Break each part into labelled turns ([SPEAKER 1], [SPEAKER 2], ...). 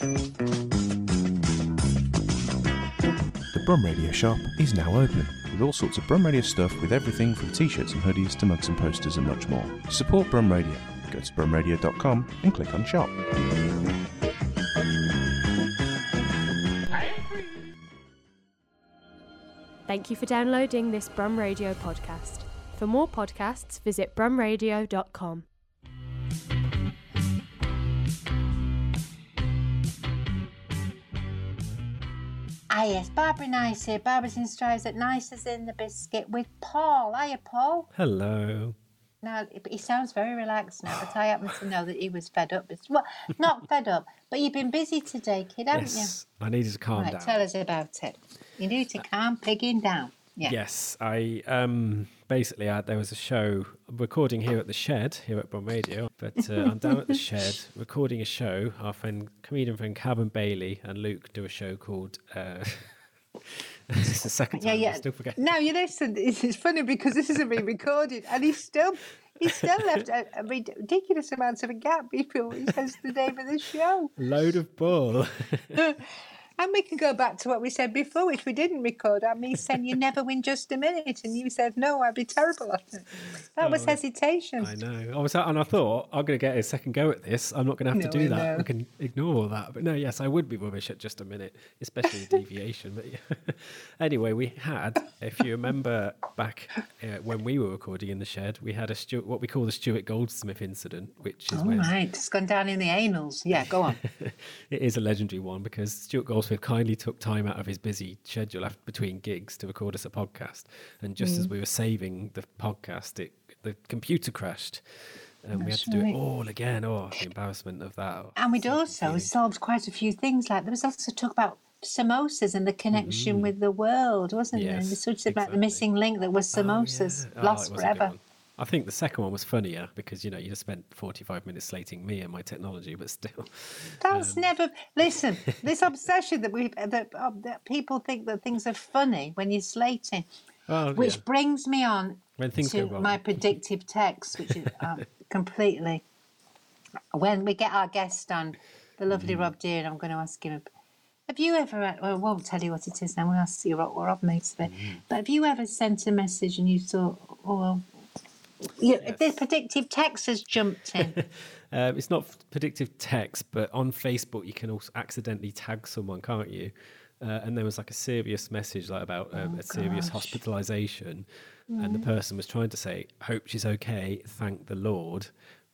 [SPEAKER 1] The Brum Radio shop is now open with all sorts of Brum Radio stuff with everything from t-shirts and hoodies to mugs and posters and much more. Support Brum Radio. Go to brumradio.com and click on shop.
[SPEAKER 2] Thank you for downloading this Brum Radio podcast. For more podcasts, visit brumradio.com.
[SPEAKER 3] yes, Barbara Nice here. Barbara's in Strives at Nice as in the biscuit with Paul. Hiya, Paul.
[SPEAKER 4] Hello.
[SPEAKER 3] Now, he sounds very relaxed now, but I happen to know that he was fed up. Well, not fed up, but you've been busy today, kid, haven't you?
[SPEAKER 4] Yes, I needed to calm?
[SPEAKER 3] Right,
[SPEAKER 4] down.
[SPEAKER 3] tell us about it. You need to calm pigging down. Yeah.
[SPEAKER 4] Yes, I um basically I, there was a show recording here at the shed here at Brum Radio, but uh, I'm down at the shed recording a show. Our friend comedian friend Calvin Bailey and Luke do a show called. Uh, it's the second time
[SPEAKER 3] Yeah,
[SPEAKER 4] I
[SPEAKER 3] yeah.
[SPEAKER 4] still forget.
[SPEAKER 3] Now you listen. It's, it's funny because this isn't being recorded, and he's still he's still left a, a ridiculous amount of a gap before he says the name of the show.
[SPEAKER 4] Load of bull.
[SPEAKER 3] And we can go back to what we said before, which we didn't record. I mean, saying you never win just a minute, and you said no, I'd be terrible at it. That was hesitation.
[SPEAKER 4] I know. I was, and I thought I'm going to get a second go at this. I'm not going to have
[SPEAKER 3] No,
[SPEAKER 4] to do that.
[SPEAKER 3] know.
[SPEAKER 4] I can ignore all that. But no, yes, I would be rubbish at just a minute, especially the deviation. But yeah. anyway, we had, if you remember back uh, when we were recording in the shed, we had a Stuart, what we call the Stuart Goldsmith incident, which is
[SPEAKER 3] All
[SPEAKER 4] when
[SPEAKER 3] right, it's gone down in the anals. Yeah, go on.
[SPEAKER 4] it is a legendary one because Stuart Goldsmith kindly took time out of his busy schedule after, between gigs to record us a podcast. And just
[SPEAKER 3] Mm.
[SPEAKER 4] as we were saving the podcast, it the computer crashed. And we had
[SPEAKER 3] That's
[SPEAKER 4] to do
[SPEAKER 3] right.
[SPEAKER 4] it all again. Oh, the embarrassment of that.
[SPEAKER 3] And we'd also
[SPEAKER 4] feeling.
[SPEAKER 3] solved quite a few things. Like there was also talk about samosas and the connection with the world, wasn't there? And
[SPEAKER 4] Mm. Yes,
[SPEAKER 3] we talked about the missing link that was
[SPEAKER 4] Oh,
[SPEAKER 3] samosas,
[SPEAKER 4] yeah. Oh,
[SPEAKER 3] lost
[SPEAKER 4] was a good
[SPEAKER 3] forever.
[SPEAKER 4] I think the second one was funnier because you know you just spent forty five minutes slating me and my technology, but still,
[SPEAKER 3] That's
[SPEAKER 4] Um,
[SPEAKER 3] never. Listen, this obsession that we that, uh, that people think that things are funny when you're slating,
[SPEAKER 4] well,
[SPEAKER 3] which
[SPEAKER 4] yeah.
[SPEAKER 3] brings me on
[SPEAKER 4] when things
[SPEAKER 3] to
[SPEAKER 4] go wrong.
[SPEAKER 3] my predictive text, which is uh, completely. When we get our guest on, the lovely
[SPEAKER 4] Mm.
[SPEAKER 3] Rob Deere, I'm going to ask him. Have you ever? uh, Well, I won't tell you what it is now. We'll ask you what Rob makes of it.
[SPEAKER 4] Mm.
[SPEAKER 3] But have you ever sent a message and you thought, oh, well, you, the predictive text has jumped in?
[SPEAKER 4] Um, it's not predictive text, but on Facebook you can also accidentally tag someone, can't you? Uh, and there was like a serious message like about um, a serious hospitalization, and the person was trying to say, "Hope she's okay. Thank the Lord."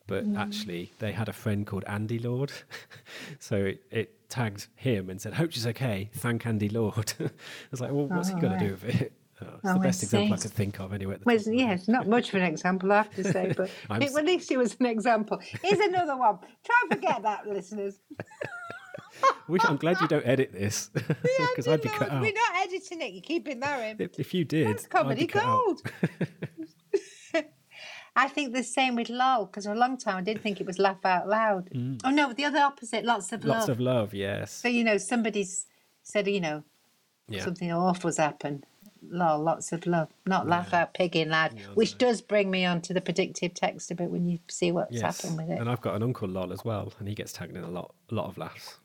[SPEAKER 4] But actually, they had a friend called Andy Lord, so it, it tagged him and said, "Hope she's okay. Thank Andy Lord." I was like, "Well, what's he
[SPEAKER 3] going
[SPEAKER 4] got to do with it?" Oh, it's
[SPEAKER 3] Oh,
[SPEAKER 4] the
[SPEAKER 3] I
[SPEAKER 4] best example I could think of anyway.
[SPEAKER 3] Well,
[SPEAKER 4] top
[SPEAKER 3] it's,
[SPEAKER 4] of my
[SPEAKER 3] yeah,
[SPEAKER 4] head.
[SPEAKER 3] it's not much of an example, I have to say, but it, well, at least it was an example. Here's another one. Try and forget that, listeners.
[SPEAKER 4] Which I'm glad you don't edit this because I'd be cut out.
[SPEAKER 3] We're not editing it. You're keeping that in.
[SPEAKER 4] If, if you did,
[SPEAKER 3] That's comedy gold. I think the same with lol because for a long time I did think it was laugh out loud. Oh no, the other opposite, lots of
[SPEAKER 4] Mm. Lots
[SPEAKER 3] love.
[SPEAKER 4] of love, yes.
[SPEAKER 3] So you know, somebody's said you know
[SPEAKER 4] Yeah.
[SPEAKER 3] something awful's happened. Lol, lots of love, not laugh out pigging lad, which does bring me on to the predictive text a bit when you see what's
[SPEAKER 4] Yes.
[SPEAKER 3] happened with it.
[SPEAKER 4] And I've got an uncle Lol as well, and he gets tagged in a lot, a lot of laughs.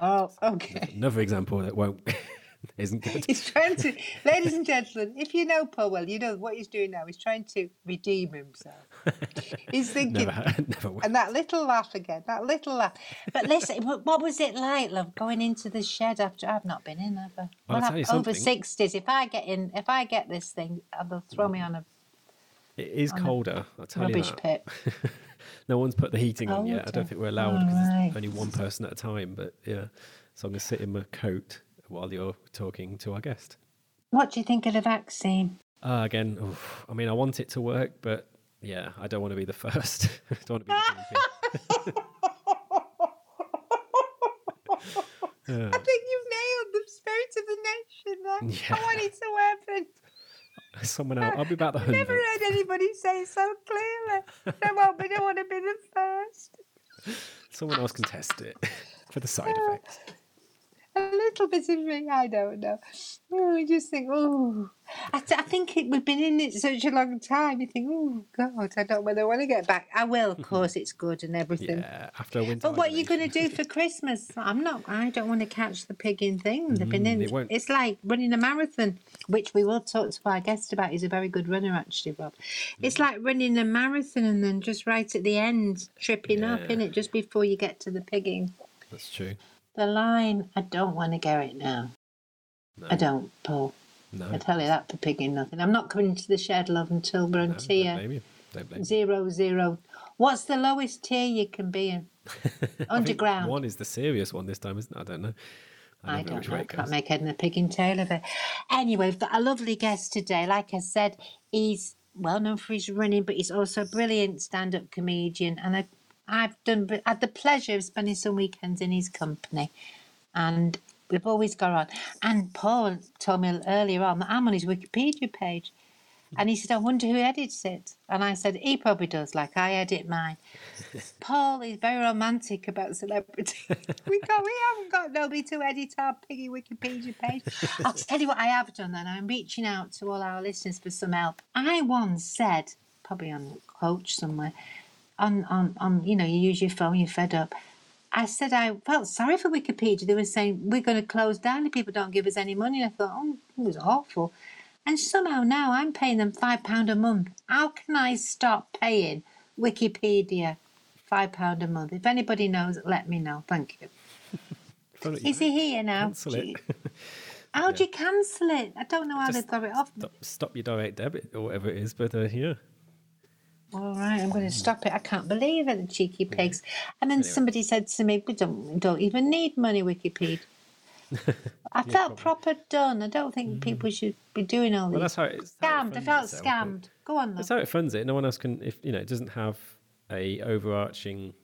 [SPEAKER 3] Oh, okay.
[SPEAKER 4] Another example that won't isn't good.
[SPEAKER 3] He's trying to, ladies and gentlemen, if you know Paul well, you know what he's doing now. He's trying to redeem himself. He's thinking,
[SPEAKER 4] Never, never
[SPEAKER 3] and that little laugh again, that little laugh. But listen, what was it like, love, going into the shed after I've not been in ever?
[SPEAKER 4] I'll
[SPEAKER 3] Well,
[SPEAKER 4] tell
[SPEAKER 3] I'm
[SPEAKER 4] you
[SPEAKER 3] over sixties. If I get in, if I get this thing, they'll throw me on a
[SPEAKER 4] It is colder. I'll tell you
[SPEAKER 3] rubbish
[SPEAKER 4] that.
[SPEAKER 3] pit.
[SPEAKER 4] No one's put the heating on yet. I don't think we're allowed because
[SPEAKER 3] Alright.
[SPEAKER 4] there's only one person at a time. But yeah, so I'm gonna sit in my coat while you're talking to our guest.
[SPEAKER 3] What do you think of the vaccine?
[SPEAKER 4] Uh, again, oof, I mean, I want it to work, but yeah, I don't want to be the first. I don't want to be the guinea pig.
[SPEAKER 3] I think you've nailed the spirit of the nation. There.
[SPEAKER 4] Yeah.
[SPEAKER 3] I want it to happen.
[SPEAKER 4] Someone else. I'll be about the
[SPEAKER 3] I've never heard anybody say so clearly. They won't be. They want to be the first.
[SPEAKER 4] Someone else can test it for the side effects.
[SPEAKER 3] A little bit of me. I don't know. Oh, I just think, oh, I, th- I think it, we've been in it such a long time. You think, oh God, I don't know whether I want to get back. I will, of course. It's good and everything.
[SPEAKER 4] Yeah, after a winter.
[SPEAKER 3] But what are you going to do for Christmas? I'm not. I don't want to catch the pig in thing. They've been in.
[SPEAKER 4] Mm, it won't-
[SPEAKER 3] It's like running a marathon, which we will talk to our guest about. He's a very good runner, actually, Rob. It's
[SPEAKER 4] Mm.
[SPEAKER 3] like running a marathon and then just right at the end, tripping up in it just before you get to the pigging.
[SPEAKER 4] That's true.
[SPEAKER 3] The line. I don't want to go it now.
[SPEAKER 4] No,
[SPEAKER 3] I don't, Paul.
[SPEAKER 4] no.
[SPEAKER 3] I tell you that for pigging nothing. I'm not coming to the shed, love, until we're on
[SPEAKER 4] no, don't
[SPEAKER 3] tier
[SPEAKER 4] blame you. Don't blame you.
[SPEAKER 3] zero zero. What's the lowest tier you can be in?
[SPEAKER 4] I
[SPEAKER 3] Underground.
[SPEAKER 4] One is the serious one this time, isn't it? I don't know.
[SPEAKER 3] I
[SPEAKER 4] never know
[SPEAKER 3] don't know. I can't make head and a pig tail of it. Anyway, we've got a lovely guest today. Like I said, he's well known for his running, but he's also a brilliant stand-up comedian. And I, I've done had the pleasure of spending some weekends in his company, and we've always got on. And Paul told me earlier on that I'm on his Wikipedia page. And he said, I wonder who edits it. And I said, he probably does, like I edit mine. Paul is very romantic about celebrity. we got, we haven't got nobody to edit our piggy Wikipedia page. I'll tell you what I have done, and I'm reaching out to all our listeners for some help. I once said, probably on coach somewhere, on on on you know, you use your phone, you're fed up. I said I felt sorry for Wikipedia. They were saying we're going to close down if people don't give us any money. And I thought, oh, it was awful. And somehow now I'm paying them five pound a month. How can I stop paying Wikipedia five pound a month? If anybody knows, let me know. Thank you. Is he here now?
[SPEAKER 4] Cancel it.
[SPEAKER 3] How do you cancel it? I don't know how
[SPEAKER 4] Just
[SPEAKER 3] they've got it off.
[SPEAKER 4] Stop, stop your direct debit or whatever it is, but uh, yeah.
[SPEAKER 3] All right, I'm going to stop it. I can't believe it, the cheeky pigs. And then somebody said to me, "We don't, we don't even need money, Wikipedia." I felt proper done. I don't think people should be doing all
[SPEAKER 4] Mm. Well,
[SPEAKER 3] these.
[SPEAKER 4] that's how it is. how it
[SPEAKER 3] Scammed. I felt
[SPEAKER 4] itself,
[SPEAKER 3] scammed. Go on,
[SPEAKER 4] That's how it funds it. No one else can, if you know, it doesn't have a overarching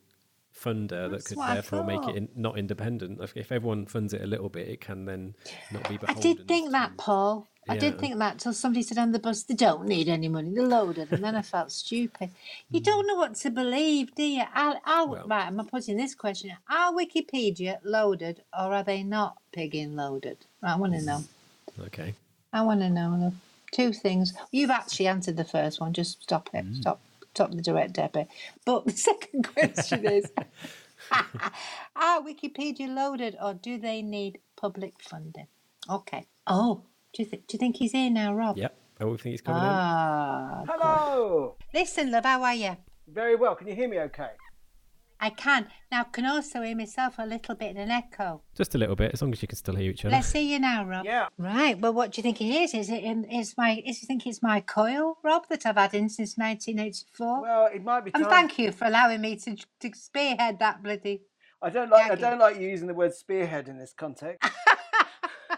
[SPEAKER 4] funder that could therefore make it in, not independent. If, if everyone funds it a little bit, it can then not be beholden.
[SPEAKER 3] I did think that, Paul. I did
[SPEAKER 4] Yeah.
[SPEAKER 3] think that till somebody said on the bus, they don't need any money, they're loaded. And then I felt stupid. You don't know what to believe, do you?
[SPEAKER 4] Hmm. Well-
[SPEAKER 3] right, I'm putting this question. Are Wikipedia loaded or are they not pigging loaded? I want to know.
[SPEAKER 4] Okay.
[SPEAKER 3] I want to know. Two things. You've actually answered the first one. Just stop it.
[SPEAKER 4] Mm.
[SPEAKER 3] Stop. Stop the direct debit. But the second question is: Are Wikipedia loaded, or do they need public funding? Okay. Oh, do you, th- do you think he's here now, Rob?
[SPEAKER 4] Yep. Oh, we think he's coming
[SPEAKER 3] Ah. good.
[SPEAKER 5] Hello.
[SPEAKER 3] Listen, love. How are you?
[SPEAKER 5] Very well. Can you hear me okay?
[SPEAKER 3] I can now. Can also hear myself a little bit in an echo.
[SPEAKER 4] Just a little bit, as long as you can still hear each other.
[SPEAKER 3] Let's hear you now, Rob.
[SPEAKER 5] Yeah.
[SPEAKER 3] Right. Well, what do you think it is? Is it in, is my? Is you think it's my coil, Rob, that I've had in since 1984?
[SPEAKER 5] Well, it might be time.
[SPEAKER 3] and thank you for allowing me to to spearhead that bloody.
[SPEAKER 5] I don't like. I don't like you using the word spearhead in this context.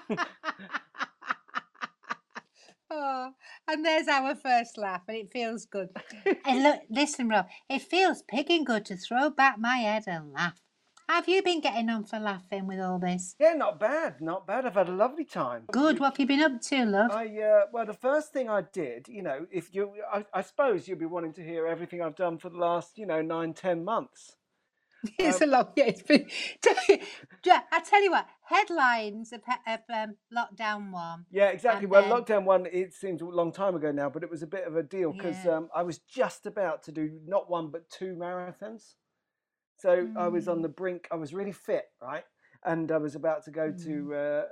[SPEAKER 3] Oh, and there's our first laugh, and it feels good. and look, listen, Rob, it feels pigging good to throw back my head and laugh. Have you been getting on for laughing with all this?
[SPEAKER 5] yeah, not bad. Not bad. I've had a lovely time.
[SPEAKER 3] Good. What have you been up to, love?
[SPEAKER 5] I uh, well, the first thing I did, you know, if you, I, I suppose you'll be wanting to hear everything I've done for the last, you know, nine, ten months.
[SPEAKER 3] It's a long. Yeah, it's been. Yeah, I tell you what, headlines of, of um, lockdown one.
[SPEAKER 5] Yeah, exactly. Well,
[SPEAKER 3] then-
[SPEAKER 5] lockdown one, it seems a long time ago now, but it was a bit of a deal because
[SPEAKER 3] Yeah.
[SPEAKER 5] um, I was just about to do not one but two marathons. So I was
[SPEAKER 3] Mm.
[SPEAKER 5] on the brink. I was really fit, right? And I was about to go
[SPEAKER 3] Mm.
[SPEAKER 5] to uh,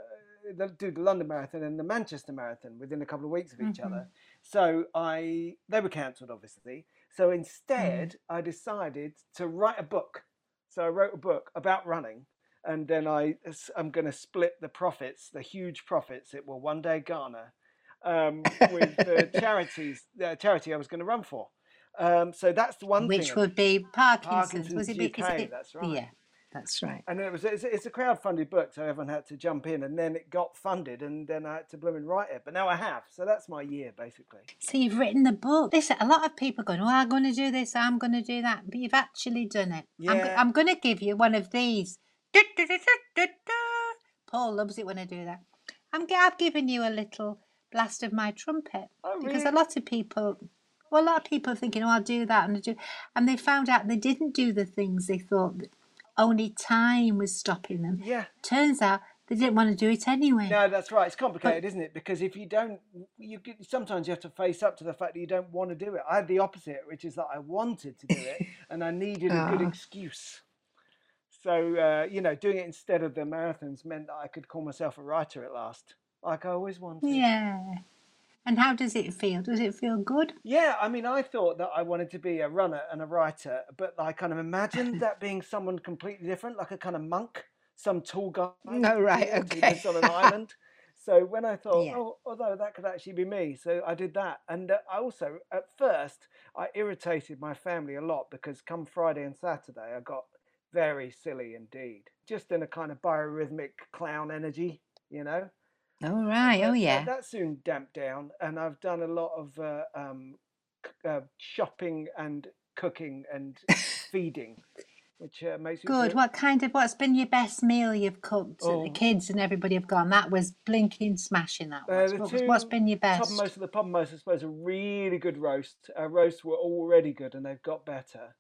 [SPEAKER 5] the, do the London Marathon and the Manchester Marathon within a couple of weeks of each
[SPEAKER 3] Mm-hmm.
[SPEAKER 5] other. So I they were cancelled, obviously. So
[SPEAKER 3] Mm.
[SPEAKER 5] instead, I decided to write a book. So I wrote a book about running, and then I I'm going to split the profits, the huge profits it will one day garner, um, with the charities, the charity I was going to run for. Um, so that's the one
[SPEAKER 3] Which
[SPEAKER 5] thing.
[SPEAKER 3] Which would be Parkinson's.
[SPEAKER 5] Parkinson's
[SPEAKER 3] was it?
[SPEAKER 5] UK,
[SPEAKER 3] it-
[SPEAKER 5] that's right.
[SPEAKER 3] Yeah, that's right.
[SPEAKER 5] and it was it's, it's a crowd-funded book, so everyone had to jump in, and then it got funded, and then I had to bloom and write it. But now I have, so that's my year basically.
[SPEAKER 3] So you've written the book. Listen, a lot of people going, "Oh, I'm going to do this. I'm going to do that," but you've actually done it. I'm,
[SPEAKER 5] Yeah.
[SPEAKER 3] I'm going to give you one of these. Paul loves it when I do that. I'm, I've given you a little blast of my trumpet
[SPEAKER 5] Oh,
[SPEAKER 3] because a lot of people, well, a lot of people are thinking, "Oh, I'll do that," and I do, and they found out they didn't do the things they thought. Only time was stopping them.
[SPEAKER 5] Yeah.
[SPEAKER 3] Turns out they didn't want to do it anyway.
[SPEAKER 5] No, that's right. It's complicated, isn't it? Because if you don't, you sometimes you have to face up to the fact that you don't want to do it. I had the opposite, which is that I wanted to do it and I needed a good
[SPEAKER 3] Ah.
[SPEAKER 5] excuse. So uh, you know, doing it instead of the marathons meant that I could call myself a writer at last, like I always wanted.
[SPEAKER 3] Yeah. And how does it feel? Does it feel good?
[SPEAKER 5] Yeah, I mean, I thought that I wanted to be a runner and a writer, but I kind of imagined that being someone completely different, like a kind of monk, some tall guy.
[SPEAKER 3] No, right, okay.
[SPEAKER 5] on an island. So when I thought,
[SPEAKER 3] Yeah.
[SPEAKER 5] oh, although that could actually be me, so I did that. And uh, I also, at first, I irritated my family a lot because come Friday and Saturday, I got very silly indeed, just in a kind of biorhythmic clown energy, you know.
[SPEAKER 3] Oh, right. Oh,
[SPEAKER 5] uh,
[SPEAKER 3] yeah.
[SPEAKER 5] that soon damped down, and I've done a lot of uh, um, uh, shopping and cooking and feeding, which uh, makes me
[SPEAKER 3] Good.
[SPEAKER 5] feel-
[SPEAKER 3] What kind of, what's been your best meal you've cooked? that
[SPEAKER 5] Oh.
[SPEAKER 3] The kids and everybody have gone, that was blinking smashing that
[SPEAKER 5] Uh,
[SPEAKER 3] was. What was- what's
[SPEAKER 5] two
[SPEAKER 3] been your best?
[SPEAKER 5] Topmost of the most I suppose, a really good roast. Our roasts were already good, and they've got better.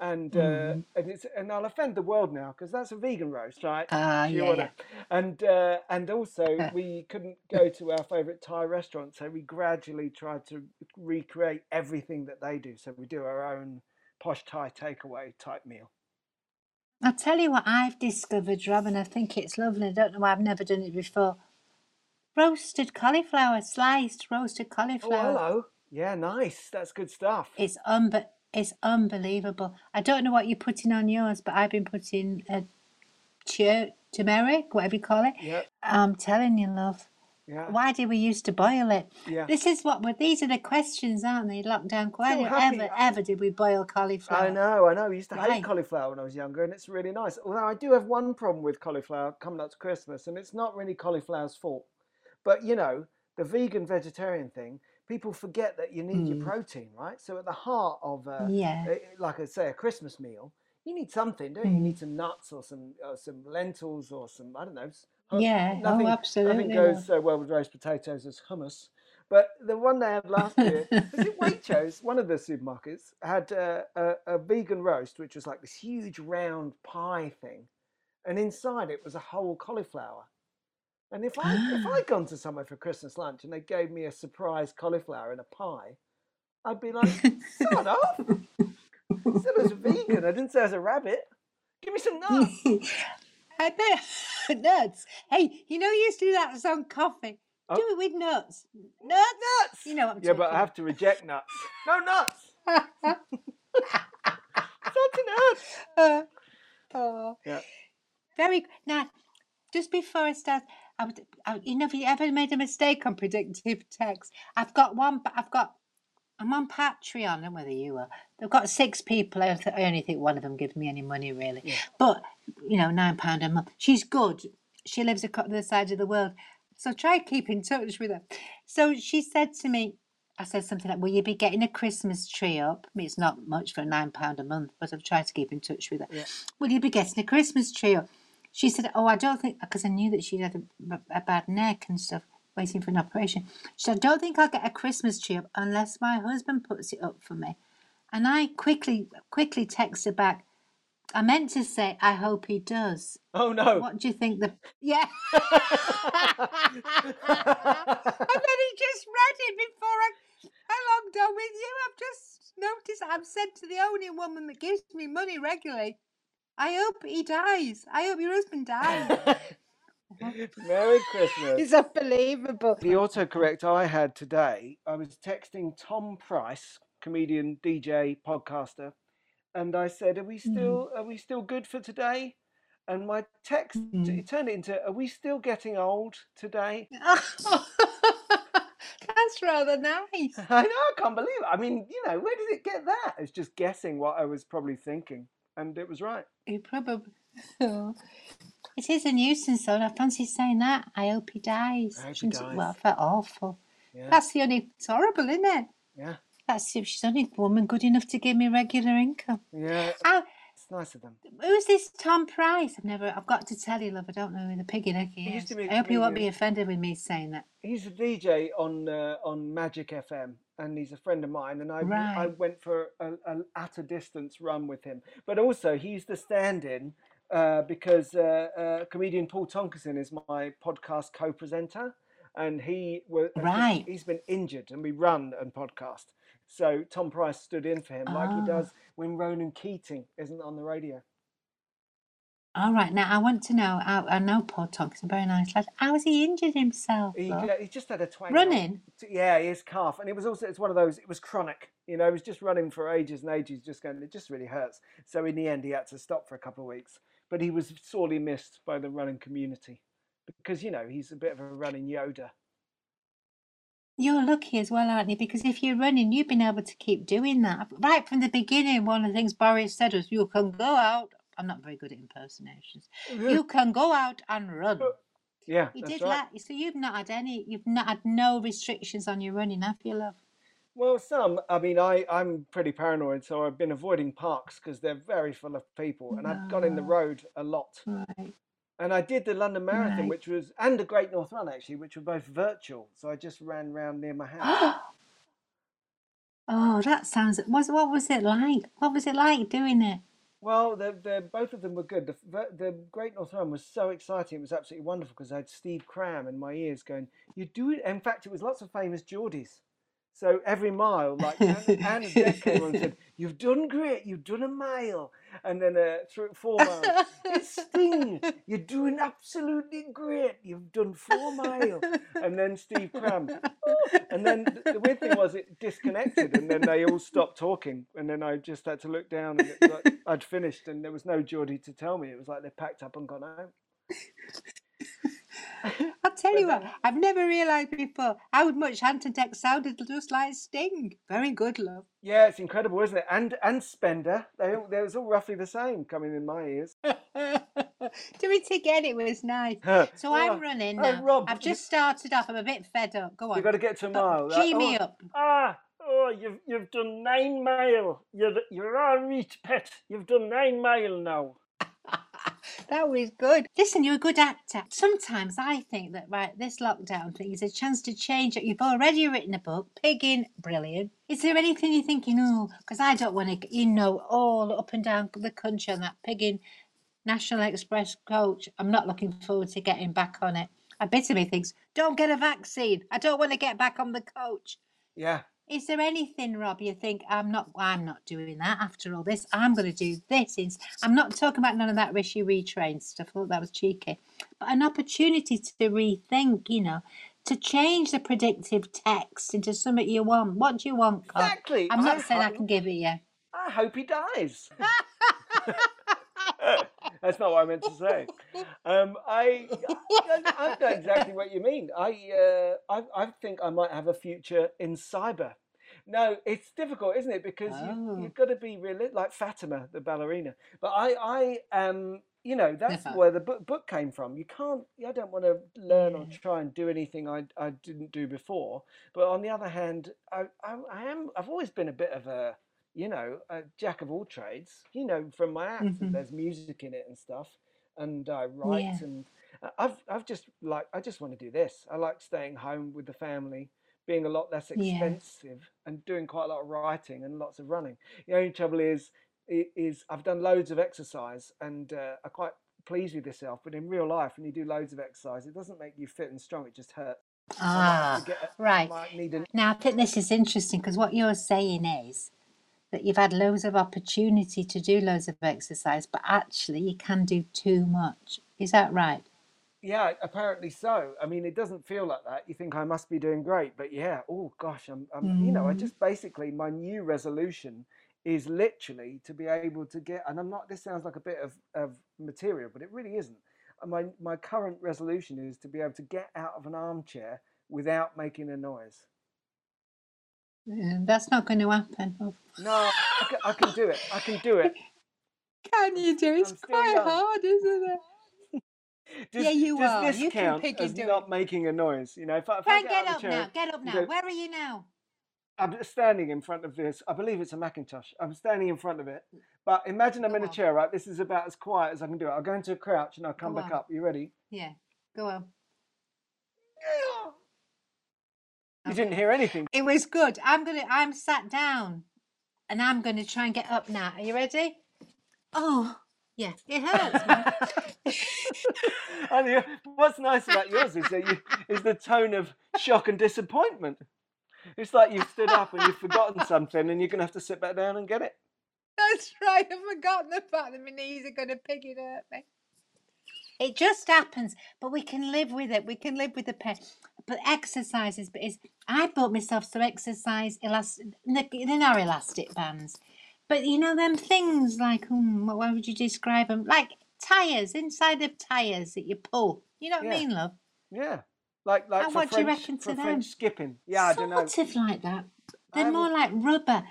[SPEAKER 5] And uh,
[SPEAKER 3] Mm.
[SPEAKER 5] and it's and I'll offend the world now because that's a vegan roast, right?
[SPEAKER 3] Ah,
[SPEAKER 5] Do you
[SPEAKER 3] yeah,
[SPEAKER 5] And uh, and also
[SPEAKER 3] Uh.
[SPEAKER 5] we couldn't go to our favourite Thai restaurant, so we gradually tried to recreate everything that they do. So we do our own posh Thai takeaway type meal.
[SPEAKER 3] I'll tell you what I've discovered, Rob, and I think it's lovely. I don't know why I've never done it before. Roasted cauliflower, sliced roasted cauliflower.
[SPEAKER 5] Oh,
[SPEAKER 3] cauliflower.
[SPEAKER 5] hello. Yeah, nice. That's good stuff.
[SPEAKER 3] It's unbe- it's unbelievable. I don't know what you're putting on yours, but I've been putting a tur- turmeric, whatever you call it.
[SPEAKER 5] Yeah,
[SPEAKER 3] I'm telling you, love.
[SPEAKER 5] yeah,
[SPEAKER 3] Why did we used to boil it?
[SPEAKER 5] yeah.
[SPEAKER 3] This is what we're, these are the questions, aren't they? Lockdown. Why did ever, ever did we boil cauliflower?
[SPEAKER 5] I know, I know. I used to hate cauliflower when I was younger, and it's really nice. Although I do have one problem with cauliflower coming up to Christmas, and it's not really cauliflower's fault. But you know, the vegan vegetarian thing, people forget that you need your protein, right? So at the heart of,
[SPEAKER 3] Mm. Yeah.
[SPEAKER 5] uh, like I say, a Christmas meal, you need something, don't you? You
[SPEAKER 3] Mm.
[SPEAKER 5] need some nuts or some uh, some lentils or some I don't know.
[SPEAKER 3] Yeah, oh,
[SPEAKER 5] nothing,
[SPEAKER 3] absolutely,
[SPEAKER 5] Nothing goes so well with roast potatoes as hummus. But the one they had last year was it Waitrose? One of the supermarkets had uh, a, a vegan roast, which was like this huge round pie thing, and inside it was a whole cauliflower. And if I if I'd gone to somewhere for Christmas lunch and they gave me a surprise cauliflower and a pie, I'd be like, "Son off!" I said I was vegan. I didn't say I was a rabbit. Give me some nuts.
[SPEAKER 3] I bet nuts. Hey, you know you used to do that song coffee.
[SPEAKER 5] Oh.
[SPEAKER 3] Do it with nuts. Nuts.
[SPEAKER 5] nuts.
[SPEAKER 3] You know what I'm
[SPEAKER 5] yeah, but I have to reject nuts. No nuts. Salty nuts.
[SPEAKER 3] Uh, oh.
[SPEAKER 5] Yeah.
[SPEAKER 3] Very now. Just before I start, I would, I, would- you know, if you ever made a mistake on predictive text, I've got one. but I've got. I'm on Patreon. I don't know whether you are. They've got six people. I, th- I only think one of them gives me any money really. But you know, nine pound a month. She's good. She lives across the other side of the world. So try keep in touch with her. So she said to me, I said something like, "Will you be getting a Christmas tree up?" I mean, it's not much for nine pound a month, but I've tried to keep in touch with her.
[SPEAKER 5] Yeah.
[SPEAKER 3] Will you be getting a Christmas tree up? She said, "Oh, I don't think," because I knew that she had a, a bad neck and stuff, waiting for an operation. She said, "I don't think I'll get a Christmas tree up unless my husband puts it up for me." And I quickly, quickly texted back. I meant to say, "I hope he does."
[SPEAKER 5] Oh no.
[SPEAKER 3] What do you think? The yeah. and then he just read it before I, I logged done with you. I've just noticed I've said to the only woman that gives me money regularly, I hope he dies. I hope your husband dies.
[SPEAKER 5] Merry Christmas.
[SPEAKER 3] it's unbelievable.
[SPEAKER 5] The autocorrect I had today, I was texting Tom Price, comedian, DJ, podcaster, and I said, "Are we mm-hmm. still are we still good for today?" And my text mm-hmm. it turned it into, "Are we still getting old today?"
[SPEAKER 3] That's rather nice.
[SPEAKER 5] I know, I can't believe it. I mean, you know, where did it get that? It's just guessing what I was probably thinking, and it was right.
[SPEAKER 3] He probably. It is a nuisance, though. and I fancy saying that. I hope he dies.
[SPEAKER 5] I hope he dies.
[SPEAKER 3] Well, I felt awful.
[SPEAKER 5] Yeah,
[SPEAKER 3] That's the only. It's horrible, isn't it?
[SPEAKER 5] yeah,
[SPEAKER 3] That's if she's the only woman good enough to give me regular income.
[SPEAKER 5] yeah.
[SPEAKER 3] Oh,
[SPEAKER 5] It's nice of them.
[SPEAKER 3] who's this Tom Price? I've never. I've got to tell you, love. I don't know who the piggy
[SPEAKER 5] He
[SPEAKER 3] is.
[SPEAKER 5] to be a
[SPEAKER 3] I hope you won't be offended with me saying that.
[SPEAKER 5] He's a DJ on uh, on Magic FM, and he's a friend of mine. And I I went for a, a at a distance run with him. But also, he's the stand in uh, because uh, uh, comedian Paul Tonkinson is my podcast co-presenter, and he was
[SPEAKER 3] Right.
[SPEAKER 5] He's been injured, and we run and podcast. So Tom Price stood in for him, like he
[SPEAKER 3] Ah.
[SPEAKER 5] does when Ronan Keating isn't on the radio.
[SPEAKER 3] All right. Now I want to know. I, I know Paul Thompson, very nice lad. How has he injured himself?
[SPEAKER 5] He, he just had a twang.
[SPEAKER 3] Running?
[SPEAKER 5] Yeah, his calf, and it was also it's one of those. It was chronic. You know, he was just running for ages and ages, just going. It just really hurts. So in the end, he had to stop for a couple of weeks. But he was sorely missed by the running community because you know he's a bit of a running Yoda.
[SPEAKER 3] You're lucky as well, aren't you? Because if you're running, you've been able to keep doing that right from the beginning. One of the things Boris said was, "You can go out." I'm not very good at impersonations. You can go out and run.
[SPEAKER 5] Uh, yeah,
[SPEAKER 3] You
[SPEAKER 5] that's
[SPEAKER 3] did
[SPEAKER 5] right.
[SPEAKER 3] that. So you've not had any. You've not had no restrictions on your running, have you, love?
[SPEAKER 5] Well, some. I mean, I I'm pretty paranoid, so I've been avoiding parks because they're very full of people, and I've gone in the road a lot.
[SPEAKER 3] Right.
[SPEAKER 5] And I did the London Marathon, which was and the Great North Run actually, which were both virtual. So I just ran round near my house.
[SPEAKER 3] oh, that sounds. Was what was it like? What was it like doing it?
[SPEAKER 5] Well, the, the, both of them were good. The, the Great North Run was so exciting. It was absolutely wonderful because I had Steve Cram in my ears going, You do it. In fact, it was lots of famous Geordies. So every mile, like Anne, Anne and came on and said, You've done great. You've done a mile. And then uh, through four miles, it's Sting. You're doing absolutely great. You've done four mile. And then Steve Cram. "Oh." And then the weird thing was it disconnected and then they all stopped talking. And then I just had to look down and it like I'd finished and there was no Geordie to tell me. It was like they packed up and gone home.
[SPEAKER 3] I'll tell you what, I've never realised before how much Ant and Dec sounded just like Sting. Very good, love.
[SPEAKER 5] Yeah, it's incredible, isn't it? And and Spender, they all, they was all roughly the same coming in my ears.
[SPEAKER 3] Do it again, it was nice. So
[SPEAKER 5] Oh,
[SPEAKER 3] I'm running
[SPEAKER 5] oh,
[SPEAKER 3] now.
[SPEAKER 5] Rob,
[SPEAKER 3] I've just started off. I'm a bit fed up. Go on.
[SPEAKER 5] You've got to get to a mile.
[SPEAKER 3] Gee me
[SPEAKER 5] oh,
[SPEAKER 3] up.
[SPEAKER 5] Ah, oh, you've you've done nine mile. You're you're all right, pet. You've done nine mile now.
[SPEAKER 3] That was good. Listen, you're a good actor. Sometimes I think that right, this lockdown thing is a chance to change it. You've already written a book, Pigging, brilliant. Is there anything you're thinking, oh, because I don't want to, you know, all up and down the country on that Pigging National Express coach. I'm not looking forward to getting back on it. A bit of me thinks, don't get a vaccine. I don't want to get back on the coach.
[SPEAKER 5] Yeah.
[SPEAKER 3] Is there anything, Rob, you think I'm not I'm not doing that after all this? I'm gonna do this. I'm not talking about none of that Rishi retrain stuff. I thought that was cheeky. But an opportunity to rethink, you know, to change the predictive text into something you want. What do you want, Cobb?
[SPEAKER 5] Exactly.
[SPEAKER 3] I'm not
[SPEAKER 5] I
[SPEAKER 3] saying I can give it you.
[SPEAKER 5] I hope he dies. That's not what I meant to say. Um, I, I, I know exactly what you mean. I, uh, I, I think I might have a future in cyber. No, it's difficult, isn't it? Because
[SPEAKER 3] Oh.
[SPEAKER 5] you, you've got to be really like Fatima, the ballerina. But I, I am, you know, that's where the book, book came from. You can't. I don't want to learn or try and do anything I, I didn't do before. But on the other hand, I, I, I am. I've always been a bit of a you know, a jack of all trades. You know, from my act,
[SPEAKER 3] Mhm.
[SPEAKER 5] there's music in it and stuff, and I write,
[SPEAKER 3] Yeah.
[SPEAKER 5] and I- I've I've just like I just want to do this. I like staying home with the family, being a lot less
[SPEAKER 3] Yeah.
[SPEAKER 5] expensive, and doing quite a lot of writing and lots of running. The only trouble is, i- is I've done loads of exercise, and uh, I'm quite pleased with yourself. But in real life, when you do loads of exercise, it doesn't make you fit and strong. It just hurts. I
[SPEAKER 3] Ah,
[SPEAKER 5] to get
[SPEAKER 3] right.
[SPEAKER 5] might need an
[SPEAKER 3] Now, I think this is interesting because what you're saying is that you've had loads of opportunity to do loads of exercise, but actually you can do too much. Is that right?
[SPEAKER 5] Yeah, apparently so. I mean, it doesn't feel like that. You think I must be doing great, but yeah, oh gosh, I'm, I'm you know, I
[SPEAKER 3] Mm.
[SPEAKER 5] just basically my new resolution is literally to be able to get, and I'm not. This sounds like a bit of of material, but it really isn't. Uh, My my current resolution is to be able to get out of an armchair without making a noise.
[SPEAKER 3] That's not going to happen.
[SPEAKER 5] No, I can, I can do it. I can do it.
[SPEAKER 3] Can you do?
[SPEAKER 5] It? It's
[SPEAKER 3] quite
[SPEAKER 5] young.
[SPEAKER 3] hard, isn't it?
[SPEAKER 5] Does,
[SPEAKER 3] Yeah, you
[SPEAKER 5] does
[SPEAKER 3] are.
[SPEAKER 5] this
[SPEAKER 3] You can
[SPEAKER 5] count
[SPEAKER 3] pick and
[SPEAKER 5] as not
[SPEAKER 3] it.
[SPEAKER 5] making a noise? You know, if I, if I
[SPEAKER 3] Frank,
[SPEAKER 5] get
[SPEAKER 3] get up
[SPEAKER 5] the
[SPEAKER 3] now. Get up now.
[SPEAKER 5] go,
[SPEAKER 3] Where are you now?
[SPEAKER 5] I'm standing in front of this. I believe it's a Macintosh. I'm standing in front of it. But imagine I'm
[SPEAKER 3] Go
[SPEAKER 5] in a chair, right? This is about as quiet as I can do it. I'll go into a crouch and I'll come
[SPEAKER 3] Go
[SPEAKER 5] back
[SPEAKER 3] on.
[SPEAKER 5] up. You ready?
[SPEAKER 3] Yeah, go on.
[SPEAKER 5] You didn't hear anything.
[SPEAKER 3] It was good. I'm gonna. I'm sat down, and I'm gonna try and get up now. Are you ready? Oh, Yeah, it hurts.
[SPEAKER 5] and what's nice about yours is that you is the tone of shock and disappointment. It's like you've stood up and you've forgotten something, and you're gonna have to sit back down and get it.
[SPEAKER 3] That's right. I've forgotten the fact that my knees are going to pick it up. me. It just happens, but we can live with it. We can live with the pain. But exercises, but is I bought myself some exercise elastic. They're not elastic bands, but you know them things like um, what would you describe them? Like tires inside of tires that you pull. You know what
[SPEAKER 5] Yeah.
[SPEAKER 3] I mean, love?
[SPEAKER 5] Yeah, like like
[SPEAKER 3] And
[SPEAKER 5] for
[SPEAKER 3] what do you
[SPEAKER 5] French,
[SPEAKER 3] reckon to
[SPEAKER 5] for
[SPEAKER 3] them?
[SPEAKER 5] French skipping. Yeah, I don't know.
[SPEAKER 3] Sort of like that. They're more like rubber.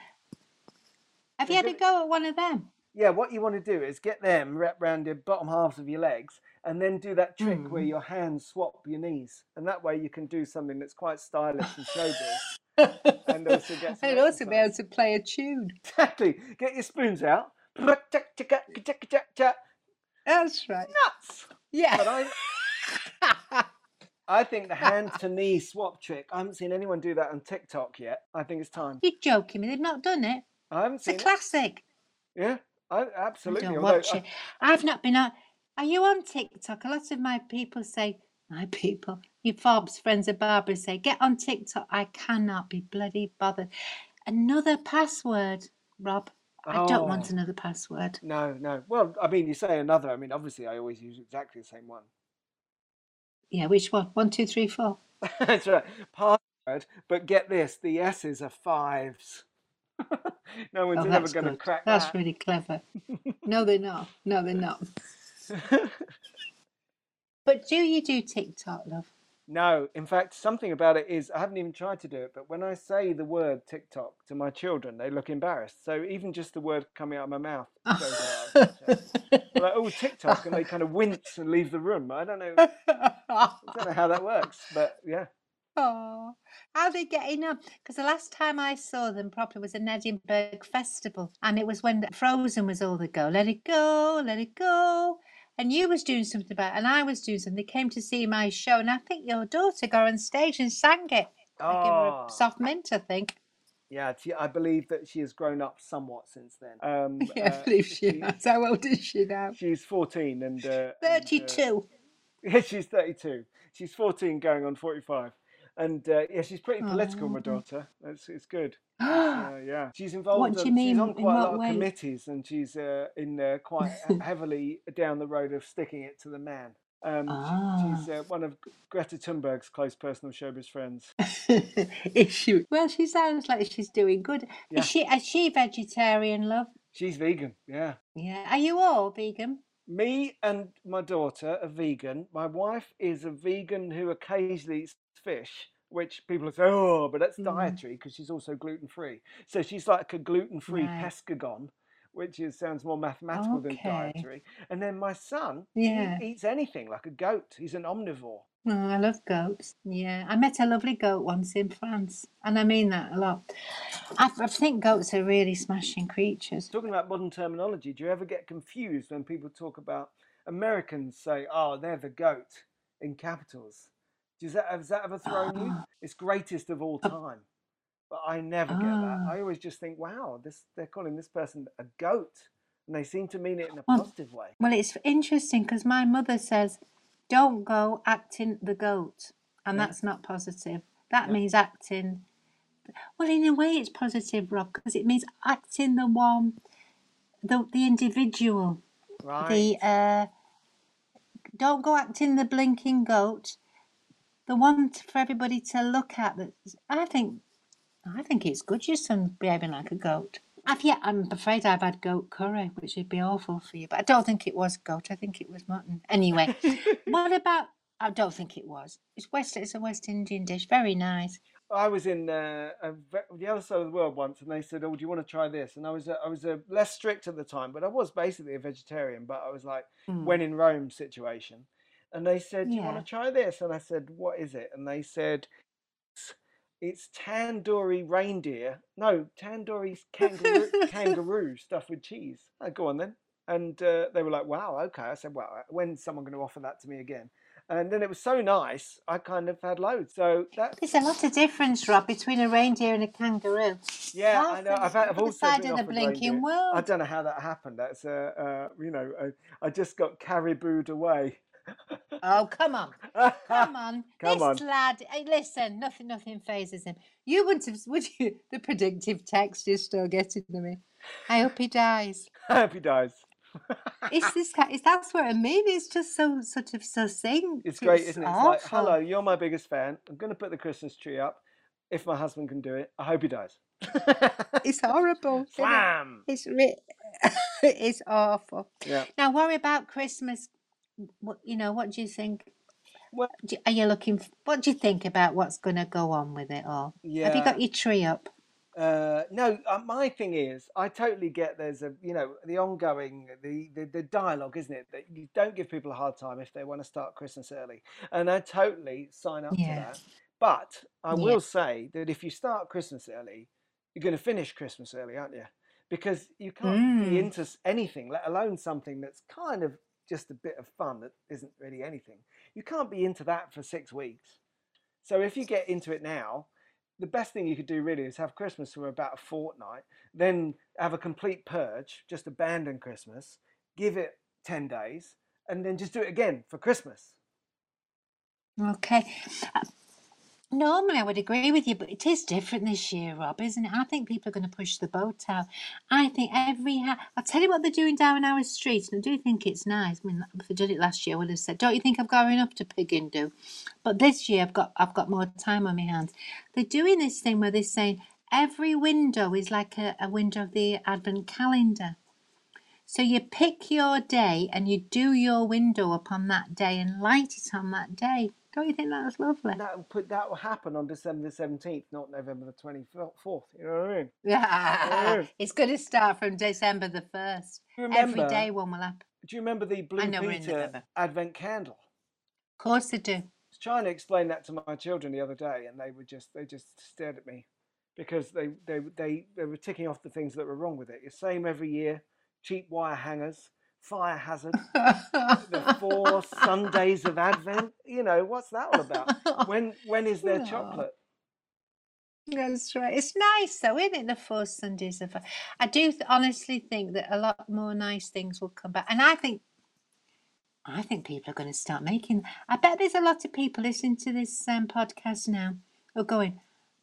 [SPEAKER 3] Have you had a go at one of them?
[SPEAKER 5] Yeah, what you want to do is get them wrapped around the bottom halves of your legs, and then do that trick where
[SPEAKER 3] Mm.
[SPEAKER 5] your hands swap your knees, and that way you can do something that's quite stylish and showbiz. And also get
[SPEAKER 3] I'd also be able to play a tune.
[SPEAKER 5] Exactly. Get your spoons out.
[SPEAKER 3] That's right. Nuts. Yeah.
[SPEAKER 5] But I, I think the hand to knee swap trick. I haven't seen anyone do that on TikTok yet. I think it's time.
[SPEAKER 3] You're joking me. They've not done it.
[SPEAKER 5] I haven't
[SPEAKER 3] It's a
[SPEAKER 5] seen it.
[SPEAKER 3] classic.
[SPEAKER 5] Yeah, Oh, I,
[SPEAKER 3] I
[SPEAKER 5] absolutely.
[SPEAKER 3] don't
[SPEAKER 5] Although
[SPEAKER 3] watch
[SPEAKER 5] I-
[SPEAKER 3] it. I've not been on. Are you on TikTok? A lot of my people say, my people, you Forbes friends of Barbara say, get on TikTok. I cannot be bloody bothered. Another password, Rob. I don't want
[SPEAKER 5] Oh.
[SPEAKER 3] another password.
[SPEAKER 5] No, no. Well, I mean, you say another. I mean, obviously, I always use exactly the same one.
[SPEAKER 3] Yeah, which one? One, two, three, four.
[SPEAKER 5] That's right. Password. But get this: the S's are fives. no one's
[SPEAKER 3] Oh,
[SPEAKER 5] ever going to crack
[SPEAKER 3] That's
[SPEAKER 5] that.
[SPEAKER 3] really clever. No, they're not. No, they're not. But do you do TikTok, love?
[SPEAKER 5] no, in fact, something about it is I haven't even tried to do it. But when I say the word TikTok to my children, they look embarrassed. So even just the word coming out of my mouth shows how I've got it. They're like, oh, TikTok, and they kind of wince and leave the room. I don't know. I don't know how that works, but yeah.
[SPEAKER 3] Oh, how are they getting on? Because the last time I saw them properly was an Edinburgh festival, and it was when Frozen was all the go. Let it go, let it go. And you was doing something about, it, and I was doing something. They came to see my show, and I think your daughter got on stage and sang it. I give her
[SPEAKER 5] Oh.
[SPEAKER 3] a soft mint, I think.
[SPEAKER 5] Yeah, she, I believe that she has grown up somewhat since then. Um,
[SPEAKER 3] Yeah,
[SPEAKER 5] uh,
[SPEAKER 3] I believe she has. How old is she now?
[SPEAKER 5] She's 14 and. Uh, and, uh, she's 32. She's 14 going on 45. And uh, yeah, she's pretty political, my
[SPEAKER 3] Oh.
[SPEAKER 5] daughter. It's, it's good. Uh, yeah, she's involved.
[SPEAKER 3] What do you mean?
[SPEAKER 5] She's on
[SPEAKER 3] In
[SPEAKER 5] quite a lot of committees, and she's uh, in uh, quite heavily down the road of sticking it to the man. Um, she- she's
[SPEAKER 3] Ah.
[SPEAKER 5] uh, one of Greta Thunberg's close personal showbiz friends.
[SPEAKER 3] is she? Well, she sounds like she's doing good.
[SPEAKER 5] Yeah.
[SPEAKER 3] Is she? Is she vegetarian, love?
[SPEAKER 5] She's vegan. Yeah.
[SPEAKER 3] Yeah. Are you all vegan?
[SPEAKER 5] Me and my daughter are vegan. My wife is a vegan who occasionally eats fish, which people say, oh, but that's
[SPEAKER 3] Mm.
[SPEAKER 5] dietary because she's also gluten free. So she's like a gluten free
[SPEAKER 3] Right.
[SPEAKER 5] pescagon, which is sounds more mathematical than dietary. And then my son, he
[SPEAKER 3] Yeah.
[SPEAKER 5] eats anything like a goat. He's an omnivore.
[SPEAKER 3] Oh, I love goats. Yeah, I met a lovely goat once in France, and I mean that a lot. I, I think goats are really smashing creatures.
[SPEAKER 5] Talking about modern terminology, do you ever get confused when people talk about Americans say, oh, they're the goat in capitals? Does that, has that ever thrown you? It's greatest of all time. But I never get that. I always just think, wow, this they're calling this person a goat. And they seem to mean it in a positive way.
[SPEAKER 3] Well, it's interesting because my mother says, "Don't go acting the goat," and
[SPEAKER 5] Yeah.
[SPEAKER 3] that's not positive. That
[SPEAKER 5] Yeah.
[SPEAKER 3] means acting. Well, in a way, it's positive, Rob, because it means acting the one, the the individual.
[SPEAKER 5] Right.
[SPEAKER 3] the uh, don't go acting the blinking goat the one for everybody to look at that i think i think it's good your son behaving like a goat I've yet, I'm afraid I've had goat curry, which would be awful for you, but I don't think it was goat. I think it was mutton. Anyway, what about? I don't think it was. It's West. It's a West Indian dish. Very nice.
[SPEAKER 5] I was in uh, a, the other side of the world once, and they said, "Oh, do you want to try this?" And I was uh, I was uh, less strict at the time, but I was basically a vegetarian. But I was like,
[SPEAKER 3] Mm.
[SPEAKER 5] when in Rome situation, and they said, "Do you want to try this?" And I said, "What is it?" And they said, "It's, tandoori reindeer. No, tandoori kangaroo, kangaroo stuffed with cheese." I go on then, and uh, they were like, "Wow, okay." I said, "Well, when's someone going to offer that to me again?" and then it was so nice. I kind of had loads. So that
[SPEAKER 3] There's a lot of difference, Rob, between a reindeer and a kangaroo.
[SPEAKER 5] yeah, I know. I've, had, I've also
[SPEAKER 3] side
[SPEAKER 5] been
[SPEAKER 3] of the blinking
[SPEAKER 5] reindeer.
[SPEAKER 3] world.
[SPEAKER 5] I don't know how that happened. That's uh, uh you know, I, I just got cariboued away.
[SPEAKER 3] Oh, come on. Come on.
[SPEAKER 5] Come
[SPEAKER 3] this
[SPEAKER 5] on.
[SPEAKER 3] lad, hey, listen, nothing nothing phases him. You wouldn't have, would you? The predictive text is still getting to me. I hope he dies.
[SPEAKER 5] I hope he dies.
[SPEAKER 3] It's this guy, it's, that's what I mean. It's just so, sort of so succinct.
[SPEAKER 5] It's great, isn't it? It's like, hello, you're my biggest fan. I'm going to put the Christmas tree up. If my husband can do it, I hope he dies.
[SPEAKER 3] It's horrible. isn't it?
[SPEAKER 5] Slam!
[SPEAKER 3] It's, re- it's awful.
[SPEAKER 5] Yeah.
[SPEAKER 3] Now, worry about Christmas. What, you know, what do you think?
[SPEAKER 5] Well-
[SPEAKER 3] Do- Are you looking? f- What do you think about what's going to go on with it all? yeah. Have you got your tree up?
[SPEAKER 5] Uh, no, uh, my thing is, I totally get there's a, you know, the ongoing, the, the, the dialogue, isn't it? That you don't give people a hard time if they want to start Christmas early. And I totally sign up
[SPEAKER 3] Yeah.
[SPEAKER 5] to that. But I
[SPEAKER 3] Yeah.
[SPEAKER 5] will say that if you start Christmas early, you're going to finish Christmas early, aren't you? Because you can't be
[SPEAKER 3] Mm.
[SPEAKER 5] into anything, let alone something that's kind of just a bit of fun that isn't really anything. You can't be into that for six weeks. So if you get into it now, the best thing you could do really is have Christmas for about a fortnight, then have a complete purge, just abandon Christmas, give it 10 days, and then just do it again for Christmas.
[SPEAKER 3] Okay. Normally, I would agree with you, but it is different this year, Rob, isn't it? I think people are going to push the boat out. I think every. Ha- I'll tell you what they're doing down our street, and I do think it's nice. I mean, if I did it last year, I would have said, "Don't you think I've going enough to Pig and do?" But this year, I've got I've got more time on my hands. They're doing this thing where they're saying every window is like a, a window of the advent calendar. So you pick your day and you do your window upon that day and light it on that day. Don't you think that's lovely?
[SPEAKER 5] That will put that will happen on December the 17th, not November the 24th. You know what I mean?
[SPEAKER 3] Yeah, it's going to start from December the first. Every day one will happen.
[SPEAKER 5] do you remember the Blue
[SPEAKER 3] know we're in
[SPEAKER 5] Peter Advent candle?
[SPEAKER 3] Of course they do.
[SPEAKER 5] I was trying to explain that to my children the other day, and they were just they just stared at me because they they they, they were ticking off the things that were wrong with it. It's same every year: cheap wire hangers, fire hazard, the four Sundays of Advent. You know what's that all about? When when is there chocolate?
[SPEAKER 3] That's right. It's nice though, isn't it? The four Sundays of. I do th- honestly think that a lot more nice things will come back, and I think, I think people are going to start making. I bet there's a lot of people listening to this um, podcast now who are going.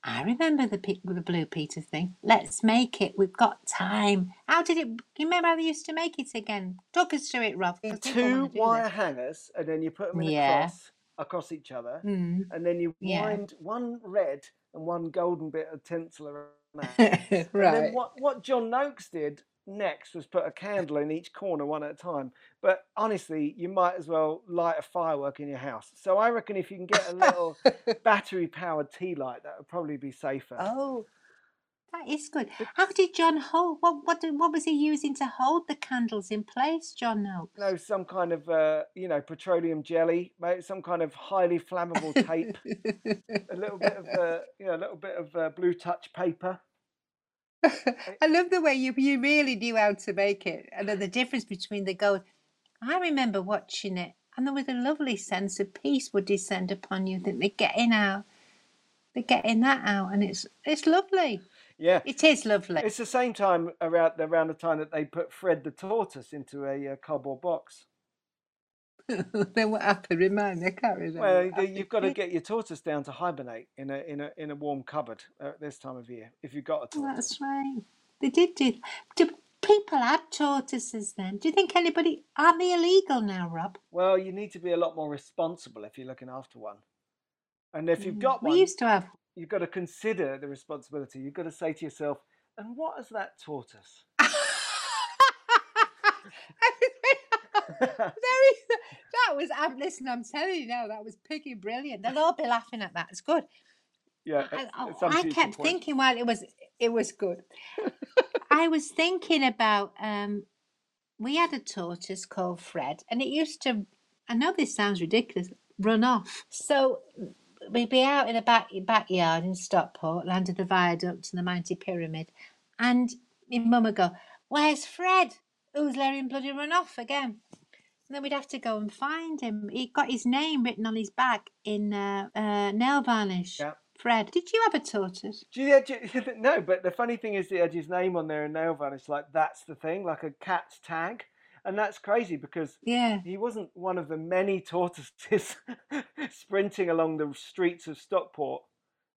[SPEAKER 3] I remember the the Blue Peter thing. Let's make it. We've got time. How did it? You remember how they used to make it again? Talk us through it, Rob.
[SPEAKER 5] Two wire
[SPEAKER 3] this.
[SPEAKER 5] hangers, and then you put them in
[SPEAKER 3] Yeah.
[SPEAKER 5] a cross across each other,
[SPEAKER 3] Mm.
[SPEAKER 5] and then you
[SPEAKER 3] Yeah.
[SPEAKER 5] wind one red and one golden bit of tinsel around that. And
[SPEAKER 3] right.
[SPEAKER 5] then what, what John Noakes did next was put a candle in each corner one at a time. But honestly, you might as well light a firework in your house. So I reckon if you can get a little battery powered tea light, that would probably be safer.
[SPEAKER 3] Oh, that is good. How did John hold? What what what was he using to hold the candles in place, John?
[SPEAKER 5] You know, some kind of, uh, you know, petroleum jelly, some kind of highly flammable tape, a little bit of, uh, you know, a little bit of uh, blue touch paper.
[SPEAKER 3] I love the way you you really knew how to make it, and the difference between the gold. I remember watching it, and there was a lovely sense of peace would descend upon you. That they're getting out, they're getting that out, and it's it's lovely.
[SPEAKER 5] Yeah.
[SPEAKER 3] It is lovely.
[SPEAKER 5] It's the same time around around the time that they put Fred the tortoise into a uh, cardboard box.
[SPEAKER 3] then what happened? Remind me, I can't remember.
[SPEAKER 5] Well, you've got to get your tortoise down to hibernate in a in a in a warm cupboard at this time of year. If you've got a tortoise,
[SPEAKER 3] That's right. They did do. Do people have tortoises then? Do you think anybody aren't they illegal now, Rob?
[SPEAKER 5] well, you need to be a lot more responsible if you're looking after one. And if you've
[SPEAKER 3] Mm,
[SPEAKER 5] got
[SPEAKER 3] we
[SPEAKER 5] one,
[SPEAKER 3] used to have.
[SPEAKER 5] you've got to consider the responsibility. You've got to say to yourself, "And what is that tortoise?"
[SPEAKER 3] Very. That was. I'm listen. I'm telling you now. That was piggy brilliant. They'll all be laughing at that. It's good.
[SPEAKER 5] yeah,
[SPEAKER 3] I, I-
[SPEAKER 5] some
[SPEAKER 3] I kept
[SPEAKER 5] point.
[SPEAKER 3] thinking while it was it was good. I was thinking about um we had a tortoise called Fred and it used to I know this sounds ridiculous, run off. So we'd be out in a back backyard in Stockport, land of the viaduct and the mighty pyramid, and my mum would go, Where's Fred? Who's letting bloody run off again? And then we'd have to go and find him. He got his name written on his back in uh, uh, nail varnish.
[SPEAKER 5] Yeah.
[SPEAKER 3] Fred, did you have a tortoise?
[SPEAKER 5] Do you, no, but the funny thing is, he had his name on there in nail varnish. Like that's the thing, like a cat's tag, and that's crazy because
[SPEAKER 3] Yeah.
[SPEAKER 5] he wasn't one of the many tortoises sprinting along the streets of Stockport.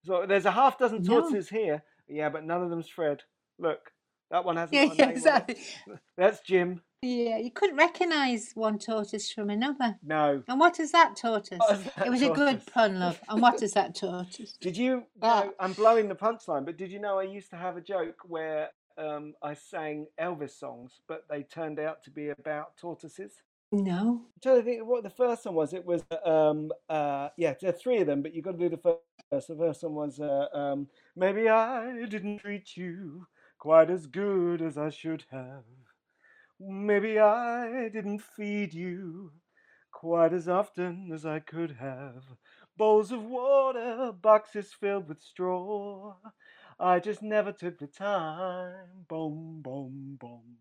[SPEAKER 5] So there's a half dozen
[SPEAKER 3] No.
[SPEAKER 5] tortoises here. Yeah, but none of them's Fred. Look, that one hasn't
[SPEAKER 3] Yeah,
[SPEAKER 5] got a
[SPEAKER 3] yeah,
[SPEAKER 5] name on it.
[SPEAKER 3] exactly.
[SPEAKER 5] That's Jim.
[SPEAKER 3] Yeah, you couldn't recognise one tortoise from another.
[SPEAKER 5] No.
[SPEAKER 3] And what is that tortoise?
[SPEAKER 5] Is that
[SPEAKER 3] it was a good pun, love. And what is that tortoise?
[SPEAKER 5] Did you?
[SPEAKER 3] Ah.
[SPEAKER 5] know, I'm blowing the punchline, but did you know I used to have a joke where um, I sang Elvis songs, but they turned out to be about tortoises?
[SPEAKER 3] No.
[SPEAKER 5] I'm trying to think what the first one was. It was um uh yeah, there are three of them, but you've got to do the first. The first one was uh, um maybe I didn't treat you quite as good as I should have. Maybe I didn't feed you quite as often as I could have. Bowls of water, boxes filled with straw. I just never took the time. Boom, boom, boom.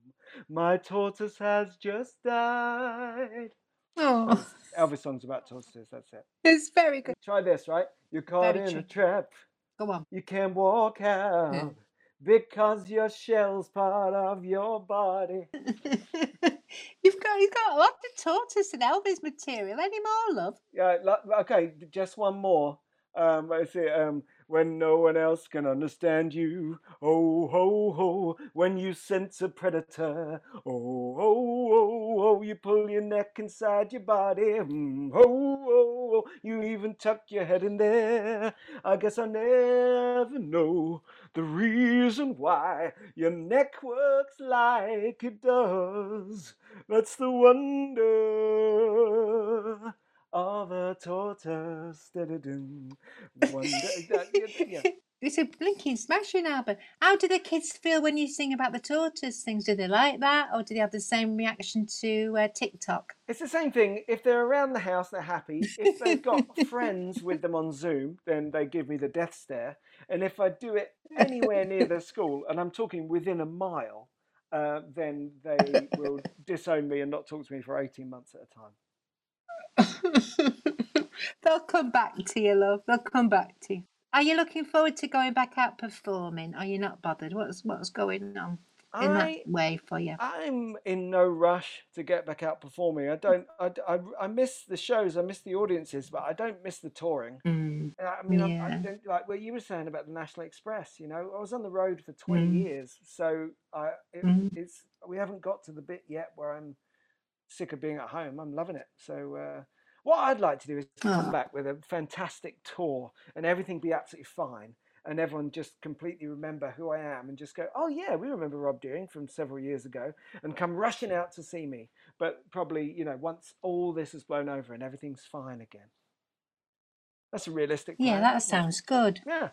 [SPEAKER 5] My tortoise has just died.
[SPEAKER 3] Oh,
[SPEAKER 5] Elvis songs about tortoises, that's it.
[SPEAKER 3] it's very good.
[SPEAKER 5] Try this, right? You're caught
[SPEAKER 3] Very
[SPEAKER 5] in a trap.
[SPEAKER 3] Go on.
[SPEAKER 5] You can't walk out because your shell's part of your body.
[SPEAKER 3] you've got you've got a lot of tortoise and Elvis material. Any more, love?
[SPEAKER 5] Yeah, okay, just one more. Um, let's see. Um, when no one else can understand you, oh ho ho. When you sense a predator, oh oh oh oh. You pull your neck inside your body, mm, oh oh oh. You even tuck your head in there. I guess I never know the reason why your neck works like it does. That's the wonder of a tortoise. Da-da-dum. Wonder, that- yeah.
[SPEAKER 3] It's a blinking smashing album. How do the kids feel when you sing about the tortoise things? Do they like that, or do they have the same reaction to uh, TikTok?
[SPEAKER 5] It's the same thing. If they're around the house, they're happy. If they've got friends with them on Zoom, then they give me the death stare. And if I do it anywhere near the school, and I'm talking within a mile, uh, then they will disown me and not talk to me for 18 months at a time.
[SPEAKER 3] They'll come back to you, love. They'll come back to you. Are you looking forward to going back out performing? Are you not bothered? What's what's going on in that way for you?
[SPEAKER 5] I'm in no rush to get back out performing. I don't. I, I, I miss the shows. I miss the audiences, but I don't miss the touring.
[SPEAKER 3] Mm.
[SPEAKER 5] I mean, I, I don't, like what you were saying about the National Express. You know, I was on the road for twenty
[SPEAKER 3] Mm.
[SPEAKER 5] years, so I, it,
[SPEAKER 3] Mm.
[SPEAKER 5] it's we haven't got to the bit yet where I'm sick of being at home. I'm loving it. So uh, what I'd like to do is come
[SPEAKER 3] Oh.
[SPEAKER 5] back with a fantastic tour and everything be absolutely fine. And everyone just completely remember who I am and just go, oh, yeah, we remember Rob Deering from several years ago and come rushing out to see me. But probably, you know, once all this is blown over and everything's fine again. That's a realistic
[SPEAKER 3] Yeah,
[SPEAKER 5] plan,
[SPEAKER 3] that
[SPEAKER 5] isn't it?
[SPEAKER 3] sounds good.
[SPEAKER 5] Yeah.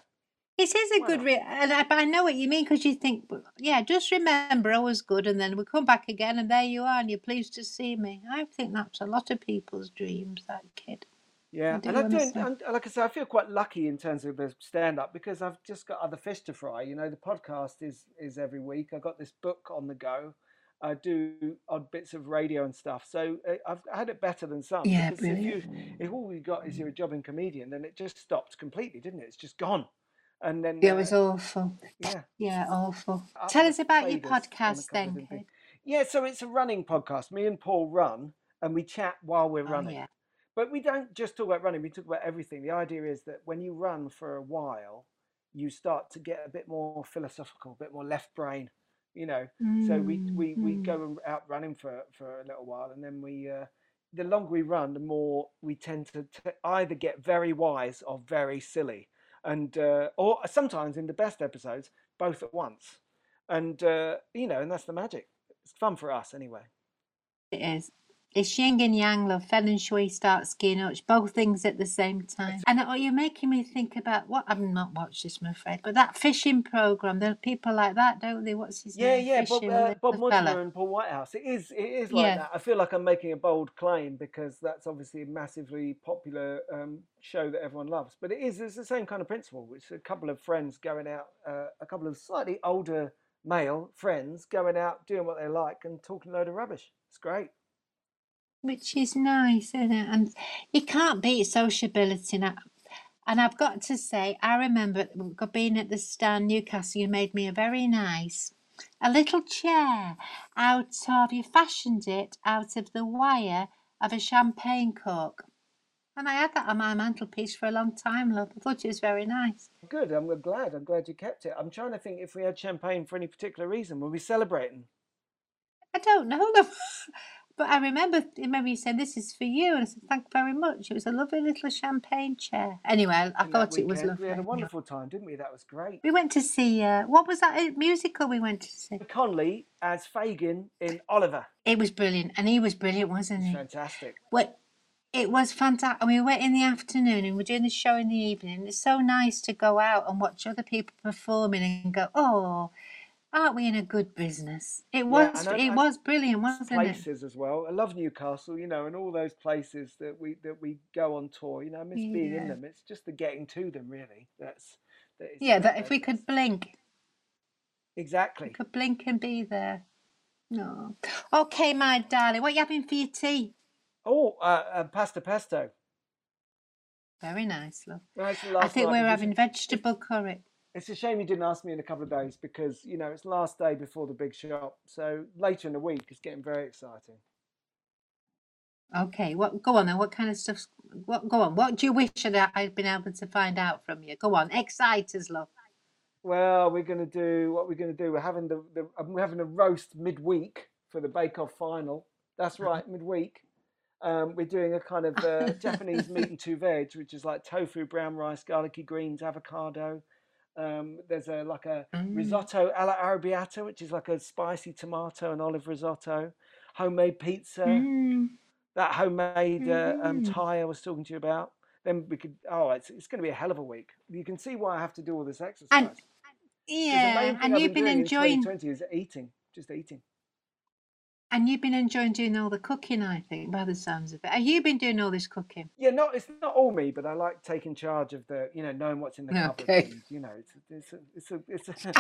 [SPEAKER 3] It is a good,
[SPEAKER 5] Well-
[SPEAKER 3] re- and I, but I know what you mean because you think, yeah, just remember I was good, and then we come back again, and there you are, and you're pleased to see me. I think that's a lot of people's dreams. That kid.
[SPEAKER 5] Yeah,
[SPEAKER 3] do
[SPEAKER 5] and I don't, and like I said, I feel quite lucky in terms of the stand up because I've just got other fish to fry. You know, the podcast is is every week. I've got this book on the go. I do odd bits of radio and stuff, so uh, I've had it better than some.
[SPEAKER 3] Yeah,
[SPEAKER 5] because if you if all you got is you're a jobbing comedian, then it just stopped completely, didn't it? It's just gone. And then
[SPEAKER 3] Yeah, it was
[SPEAKER 5] uh,
[SPEAKER 3] awful.
[SPEAKER 5] yeah,
[SPEAKER 3] Yeah, awful.
[SPEAKER 5] up
[SPEAKER 3] Tell us about your
[SPEAKER 5] faders on a
[SPEAKER 3] podcast then, kid.
[SPEAKER 5] Yeah, so it's a running podcast. Me and Paul run, and we chat while we're
[SPEAKER 3] Oh,
[SPEAKER 5] running.
[SPEAKER 3] yeah.
[SPEAKER 5] But we don't just talk about running, we talk about everything. The idea is that when you run for a while, you start to get a bit more philosophical, a bit more left brain, you know. So we, we, we
[SPEAKER 3] Mm,
[SPEAKER 5] go out running for, for a little while, and then we, uh, the longer we run, the more we tend to t- either get very wise or very silly. And, uh, or sometimes in the best episodes, both at once. And, uh, you know, and that's the magic. It's fun for us anyway.
[SPEAKER 3] It is. It's yin and yang, love. Feng and shui start skiing up. Both things at the same time. And oh, you're making me think about what I've not watched this, I'm afraid, but that fishing program. There are people like that, don't they? What's his
[SPEAKER 5] Yeah,
[SPEAKER 3] name?
[SPEAKER 5] yeah, Bob,
[SPEAKER 3] Fishing
[SPEAKER 5] uh, Bob Mortimer and Paul Whitehouse. It is, it is like
[SPEAKER 3] Yeah.
[SPEAKER 5] that. I feel like I'm making a bold claim because that's obviously a massively popular um, show that everyone loves. But it is, it's the same kind of principle. It's a couple of friends going out, uh, a couple of slightly older male friends going out doing what they like and talking a load of rubbish. It's great.
[SPEAKER 3] Which is nice, isn't it? And you can't beat sociability. Now. And I've got to say, I remember being at the stand Newcastle. You made me a very nice, a little chair out of. You fashioned it out of the wire of a champagne cork. And I had that on my mantelpiece for a long time, love. I thought it was very nice.
[SPEAKER 5] Good. I'm glad. I'm glad you kept it. I'm trying to think if we had champagne for any particular reason. Were we celebrating?
[SPEAKER 3] I don't know. But I remember, remember you said this is for you, and I said thank you very much. It was a lovely little champagne chair. Anyway, I, I thought it was lovely.
[SPEAKER 5] We had a wonderful time, didn't we? That was great.
[SPEAKER 3] We went to see uh, what was that musical we went to see?
[SPEAKER 5] Connolly as Fagin in Oliver.
[SPEAKER 3] It was brilliant, and he was brilliant, wasn't he?
[SPEAKER 5] Fantastic.
[SPEAKER 3] What? It was fantastic. We went in the afternoon and we're doing the show in the evening. It's so nice to go out and watch other people performing and go, oh, aren't we in a good business? It was yeah, I, it I, was brilliant, wasn't
[SPEAKER 5] places it? Places as well. I love Newcastle, you know, and all those places that we that we go on tour. You know, I miss yeah. being in them. It's just the getting to them, really. That's
[SPEAKER 3] that yeah. That if we could blink,
[SPEAKER 5] exactly,
[SPEAKER 3] could blink and be there. No, okay, my darling. What are you having for your tea?
[SPEAKER 5] Oh, uh, uh, pasta pesto.
[SPEAKER 3] Very nice, love.
[SPEAKER 5] Nice
[SPEAKER 3] I think we're having vegetable curry.
[SPEAKER 5] It's a shame you didn't ask me in a couple of days because you know it's last day before the big shop. So later in the week it's getting very exciting.
[SPEAKER 3] Okay, what? Go on then. What kind of stuff? What? Go on. What do you wish that I'd been able to find out from you? Go on, excite us, love.
[SPEAKER 5] Well, we're going to do what we're going to do. We're having the, the we're having a roast midweek for the Bake Off final. That's right, midweek. Um, we're doing a kind of uh, Japanese meat and two veg, which is like tofu, brown rice, garlicky greens, avocado, um, there's a like a mm. risotto alla arrabbiata, which is like a spicy tomato and olive risotto. Homemade pizza. Mm. That homemade uh, um, mm. Thai I was talking to you about. Then we could. Oh, it's it's going to be a hell of a week. You can see why I have to do all this exercise.
[SPEAKER 3] And, yeah, and you've been, been enjoying.
[SPEAKER 5] In is eating, just eating.
[SPEAKER 3] And you've been enjoying doing all the cooking, I think, by the sounds of it. Have you been doing all this cooking?
[SPEAKER 5] Yeah, not it's not all me, but I like taking charge of the, you know, knowing what's in the cupboard. Okay. And, you know, it's it's a, it's a, it's, a, it's,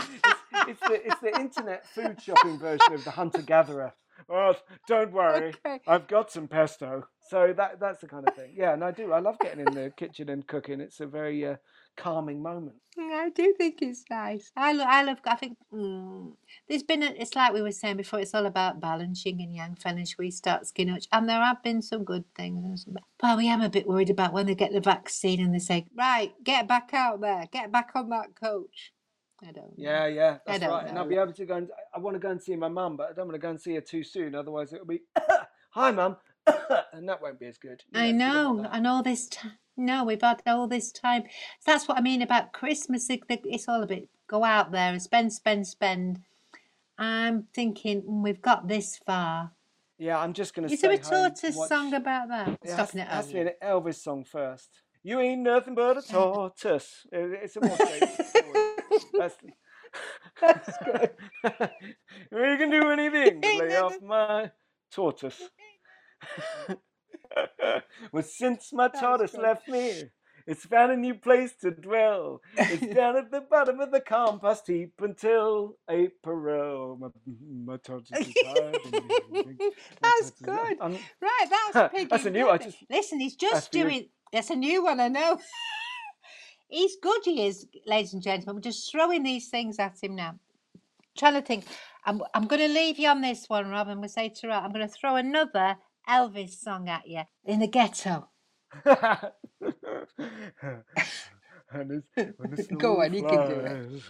[SPEAKER 5] it's, the it's the internet food shopping version of the hunter gatherer. Oh, don't worry, okay. I've got some pesto. So that that's the kind of thing. Yeah, and I do. I love getting in the kitchen and cooking. It's a very uh, calming moment.
[SPEAKER 3] I do think it's nice. I love. I love. I think mm, there's been. A, it's like we were saying before. It's all about balancing and yang feng shui start skin and there have been some good things. But we am a bit worried about when they get the vaccine and they say, right, get back out there, get back on that coach. I don't.
[SPEAKER 5] Yeah, yeah, that's right. Know. And I'll be able to go and I want to go and see my mum, but I don't want to go and see her too soon. Otherwise, it'll be, hi, mum, and that won't be as good.
[SPEAKER 3] You know, I know, and all this time. No, we've had all this time. That's what I mean about Christmas. It's all a bit go out there and spend, spend, spend. I'm thinking mm, we've got this far.
[SPEAKER 5] Yeah, I'm just going to.
[SPEAKER 3] Is there a tortoise watch... song about that?
[SPEAKER 5] It Stopping has, it. Has to be an Elvis song first. You ain't nothing but a tortoise. it's a more That's, That's good. you can do anything lay off my tortoise. well, since my tortoise left me, it's found a new place to dwell. It's down at the bottom of the compost heap until April. My, my tortoise is
[SPEAKER 3] That's good. I'm, right, that's piggy.
[SPEAKER 5] That's a new one.
[SPEAKER 3] Listen, he's just doing. That's a new one, I know. he's good, he is, ladies and gentlemen. We're just throwing these things at him now. I'm trying to think. I'm, I'm going to leave you on this one, Rob, and we'll say to I'm going to throw another Elvis song at you in the ghetto.
[SPEAKER 5] and it's,
[SPEAKER 3] Go on, you can do it.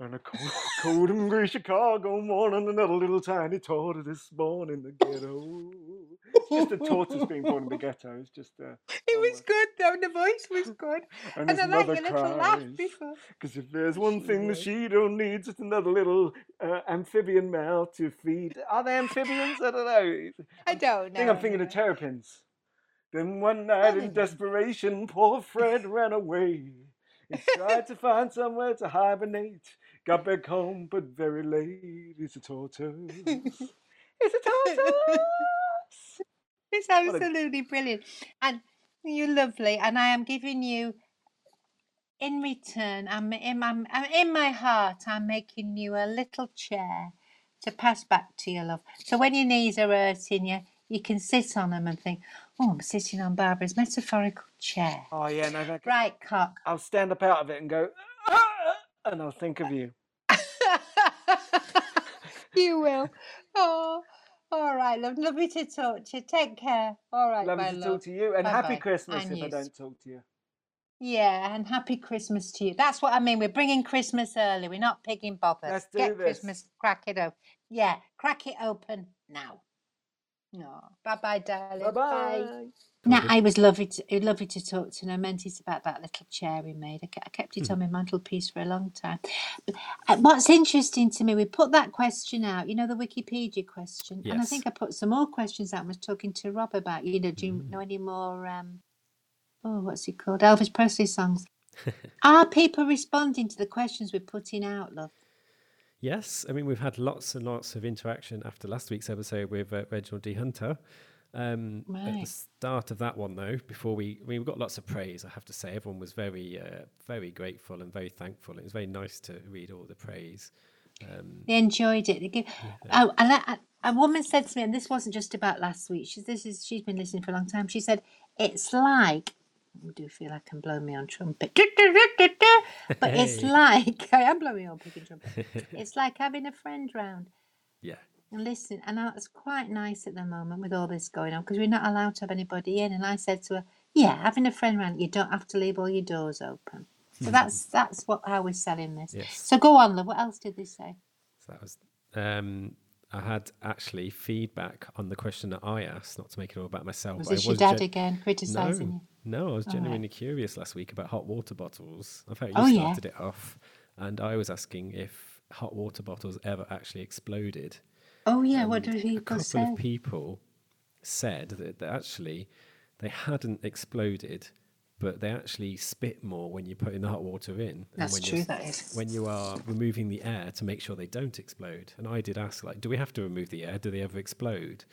[SPEAKER 5] And a cold, cold and gray Chicago morning, another little tiny tortoise is born in the ghetto. Just a tortoise being born in the ghetto. It's just. Uh,
[SPEAKER 3] it was good though. The voice was good, and, and I like your little laugh before.
[SPEAKER 5] Because if there's one thing the she don't need, just another little uh, amphibian male to feed. Are they amphibians? I don't know.
[SPEAKER 3] I don't know.
[SPEAKER 5] I think I'm thinking of terrapins. Then one night in desperation, poor Fred ran away. He tried to find somewhere to hibernate. Got back home, but very late. It's a tortoise. it's a tortoise.
[SPEAKER 3] It's absolutely brilliant. And you're lovely. And I am giving you, in return, I'm in, my, I'm in my heart, I'm making you a little chair to pass back to your love. So when your knees are hurting you, you can sit on them and think, oh, I'm sitting on Barbara's metaphorical chair.
[SPEAKER 5] Oh yeah, no, that,
[SPEAKER 3] Right, cock.
[SPEAKER 5] I'll stand up out of it and go, "Ah!" and I'll think of you.
[SPEAKER 3] you will. Oh, all right, love. Lovely to talk to you. Take care. All right,
[SPEAKER 5] Lovely to
[SPEAKER 3] love.
[SPEAKER 5] talk to you, and happy
[SPEAKER 3] Bye-bye.
[SPEAKER 5] Christmas
[SPEAKER 3] And
[SPEAKER 5] if I don't talk to you.
[SPEAKER 3] Yeah, and happy Christmas to you. That's what I mean. We're bringing Christmas early. We're not pigging bothers.
[SPEAKER 5] Let's do
[SPEAKER 3] Get
[SPEAKER 5] this.
[SPEAKER 3] Christmas, crack it open. Yeah, crack it open now. No, bye bye, darling.
[SPEAKER 5] Bye bye.
[SPEAKER 3] Now, I was lovely to, lovely to talk to her. I meant it's about that little chair we made. I, kept it on my mantelpiece for a long time. But uh, what's interesting to me, we put that question out, you know, the Wikipedia question. And I think I put some more questions out. I was talking to Rob about, you know, do you know any more, um, oh, what's it called? Elvis Presley songs. Are people responding to the questions we're putting out, love?
[SPEAKER 4] Yes, I mean we've had lots and lots of interaction after last week's episode with uh, Reginald D. Hunter. Um, At the start of that one, though, before we, I mean, we got lots of praise. I have to say, everyone was very, uh, very grateful and very thankful. It was very nice to read all the praise. Um,
[SPEAKER 3] They enjoyed it. They give, oh, and I, I- a woman said to me, and this wasn't just about last week. She's this is she's been listening for a long time. She said it's like I do feel like I'm blowing my own trumpet, but it's like I am blowing my own picking trumpet. It's like having a friend round
[SPEAKER 4] yeah,
[SPEAKER 3] and listen. And that's quite nice at the moment with all this going on because we're not allowed to have anybody in. And I said to her, "Yeah, having a friend round, you don't have to leave all your doors open." So that's that's what how we're selling this.
[SPEAKER 4] Yes.
[SPEAKER 3] So go on, love. What else did they say?
[SPEAKER 4] so that was. Um, I had actually feedback on the question that I asked, not to make it all about myself.
[SPEAKER 3] Was this your dad
[SPEAKER 4] gen-
[SPEAKER 3] again criticising you?
[SPEAKER 4] No, I was
[SPEAKER 3] All right.
[SPEAKER 4] genuinely curious last week about hot water bottles. I thought you
[SPEAKER 3] Oh, yeah.
[SPEAKER 4] started it off, and I was asking if hot water bottles ever actually exploded.
[SPEAKER 3] Oh yeah, what
[SPEAKER 4] And
[SPEAKER 3] do
[SPEAKER 4] a couple
[SPEAKER 3] say?
[SPEAKER 4] of people said that, that actually they hadn't exploded, but they actually spit more when you put in the hot water in.
[SPEAKER 3] That's
[SPEAKER 4] when
[SPEAKER 3] true, that is.
[SPEAKER 4] When you are removing the air to make sure they don't explode. And I did ask, like, do we have to remove the air? Do they ever explode?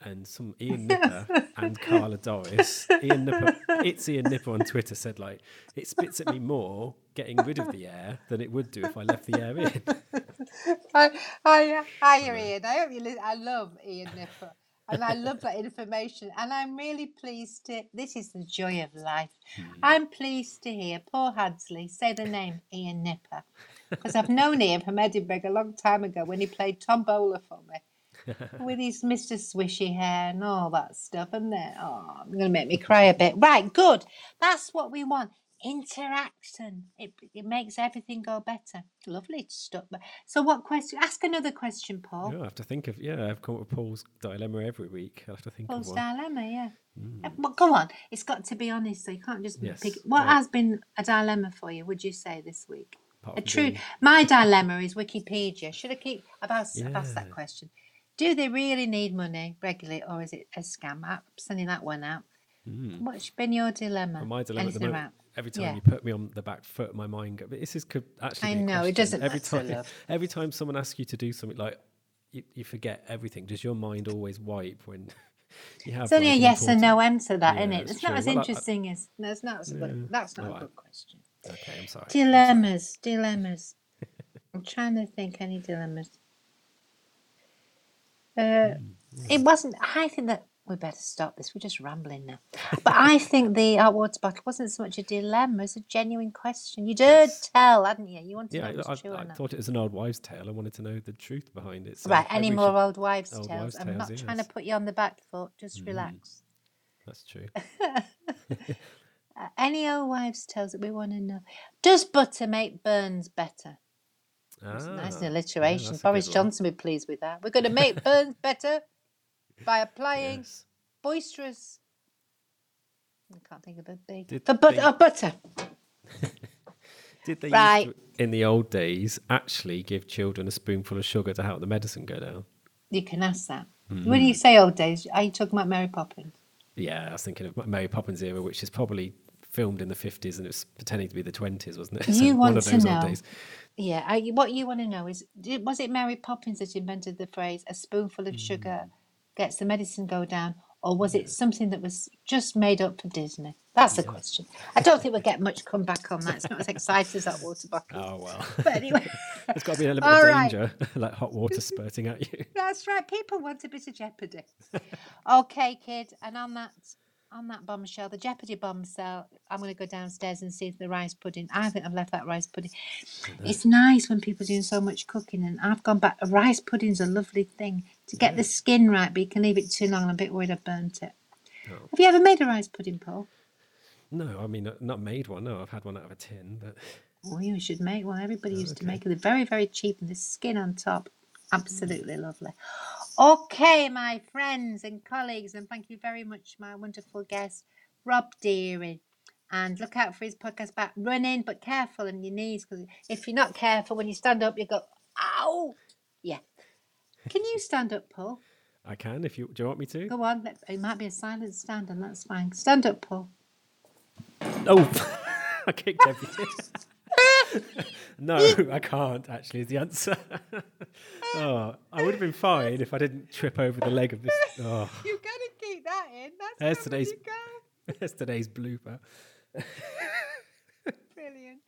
[SPEAKER 4] And some Ian Nipper and Carla Doris, Ian Nipper, it's Ian Nipper on Twitter said like, it spits at me more getting rid of the air than it would do if I left the air in.
[SPEAKER 3] I, I, hi, Ian. I hope you listen. I love Ian Nipper. And I love that information. And I'm really pleased to, this is the joy of life. Hmm. I'm pleased to hear Paul Hadsley say the name Ian Nipper. Because I've known Ian from Edinburgh a long time ago when he played Tom Bowler for me. With his Mr. Swishy hair and all that stuff. And then, oh, I'm going to make me cry a bit. Right, good. That's what we want. Interaction. It, it makes everything go better. Lovely stuff. So, what question? Ask another question, Paul.
[SPEAKER 4] Yeah, I have to think of yeah. I've come up with Paul's dilemma every week. I have to think
[SPEAKER 3] Paul's
[SPEAKER 4] of one.
[SPEAKER 3] dilemma, yeah. Uh, But go on. It's got to be honest, so you can't just
[SPEAKER 4] Yes,
[SPEAKER 3] pick. What
[SPEAKER 4] right.
[SPEAKER 3] has been a dilemma for you? Would you say this week?
[SPEAKER 4] Apart
[SPEAKER 3] A true. My dilemma is Wikipedia. Should I keep? I've asked, I've asked that question. Do they really need money regularly, or is it a scam? I'm sending that one out. Hmm. What's been your dilemma?
[SPEAKER 4] Well, my dilemma at the moment, every time
[SPEAKER 3] Yeah.
[SPEAKER 4] you put me on the back foot, my mind. Go, but this is could actually.
[SPEAKER 3] I know, it doesn't
[SPEAKER 4] Every time, every time someone asks you to do something like, you, you forget everything. Does your mind always wipe when you have?
[SPEAKER 3] It's only a yes or no answer, that
[SPEAKER 4] Yeah,
[SPEAKER 3] isn't it? It's not as
[SPEAKER 4] Well,
[SPEAKER 3] interesting as no, it's not. As good, that's not a
[SPEAKER 4] I-
[SPEAKER 3] good question.
[SPEAKER 4] Okay, I'm sorry.
[SPEAKER 3] Dilemmas, dilemmas. I'm trying to think any dilemmas. Uh, it wasn't. I think that we better stop this. We're just rambling now. But I think the hot water bottle wasn't so much a dilemma; as a genuine question. You did tell, hadn't you? You wanted
[SPEAKER 4] Yeah,
[SPEAKER 3] to know
[SPEAKER 4] I,
[SPEAKER 3] true
[SPEAKER 4] I
[SPEAKER 3] or
[SPEAKER 4] thought it was an old wives' tale. I wanted to know the truth behind it. so
[SPEAKER 3] Right, any more old wives'
[SPEAKER 4] Old
[SPEAKER 3] tales?
[SPEAKER 4] wives'
[SPEAKER 3] I'm
[SPEAKER 4] tales,
[SPEAKER 3] not trying to put you on the back foot. Just relax.
[SPEAKER 4] That's true.
[SPEAKER 3] Uh, any old wives' tales that we want to know? Does butter make burns better? That's a nice
[SPEAKER 4] Ah, yeah,
[SPEAKER 3] alliteration. Boris. Johnson would be pleased with that. We're going to make burns better by applying
[SPEAKER 4] Yes.
[SPEAKER 3] boisterous. I can't think of a big.
[SPEAKER 4] Did
[SPEAKER 3] For but,
[SPEAKER 4] they-
[SPEAKER 3] oh, butter.
[SPEAKER 4] Did they
[SPEAKER 3] Right.
[SPEAKER 4] to, in the old days actually give children a spoonful of sugar to help the medicine go down?
[SPEAKER 3] You can ask that.
[SPEAKER 4] Mm-hmm.
[SPEAKER 3] When you say old days, are you talking about Mary Poppins?
[SPEAKER 4] Yeah, I was thinking of Mary Poppins era, which is probably filmed in the 50s and it was pretending to be the 20s, wasn't it?
[SPEAKER 3] You
[SPEAKER 4] one
[SPEAKER 3] want
[SPEAKER 4] of
[SPEAKER 3] to know. Yeah, I, what you want to know is did, was it Mary Poppins that invented the phrase "a spoonful of sugar
[SPEAKER 4] Mm.
[SPEAKER 3] gets the medicine go down," or was it something that was just made up for Disney? That's the question. I don't think we'll get much comeback on that. It's not as exciting as that water bottle.
[SPEAKER 4] Oh well.
[SPEAKER 3] But anyway,
[SPEAKER 4] There's got to be a little bit of
[SPEAKER 3] right.
[SPEAKER 4] danger, like hot water spurting at you.
[SPEAKER 3] that's right. People want a bit of jeopardy. okay, kid. And on that on that bombshell, the jeopardy bombshell, I'm going to go downstairs and see the rice pudding. I think I've left that rice pudding. It's nice when people are doing so much cooking, and I've gone back. Rice pudding's a lovely thing to get the skin right, but you can leave it too long. I'm a bit worried I've burnt it.
[SPEAKER 4] Oh.
[SPEAKER 3] Have you ever made a rice pudding, Paul?
[SPEAKER 4] No, I mean not- made one. No, I've had one out of a tin, but
[SPEAKER 3] Oh, you should make one. Everybody oh, used to make it. They're very, very cheap, and the skin on top, mm. absolutely lovely. Okay, my friends and colleagues, and thank you very much, my wonderful guest, Rob Deering. And look out for his podcast about running, but careful on your knees because if you're not careful, when you stand up, you go, ow. Yeah. Can you stand up, Paul?
[SPEAKER 4] I can if you do. You want me to?
[SPEAKER 3] Go on. It might be a silent stand, and that's fine. Stand up, Paul.
[SPEAKER 4] Oh, I kicked everything. no, I can't. Actually, is the answer. oh, I would have been fine if I didn't trip over the leg of this. Oh,
[SPEAKER 3] You've got to keep that in. That's
[SPEAKER 4] today's-
[SPEAKER 3] where you go.
[SPEAKER 4] that's today's blooper.
[SPEAKER 3] Brilliant.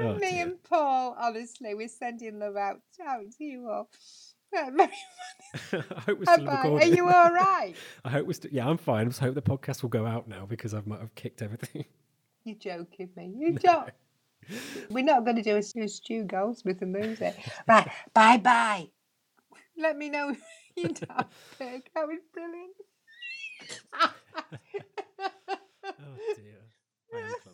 [SPEAKER 4] Oh,
[SPEAKER 3] me
[SPEAKER 4] dear.
[SPEAKER 3] and Paul, honestly, we're sending love out, out to you all.
[SPEAKER 4] I hope we're still.
[SPEAKER 3] Are you all right?
[SPEAKER 4] I hope we're still. Yeah, I'm fine. I just hope the podcast will go out now because I might have kicked everything.
[SPEAKER 3] You're joking me. You don't. We're not going to do a Stu Stu Goldsmith and lose it. Right. Bye bye. Let me know you don't think that was brilliant.
[SPEAKER 4] Oh dear.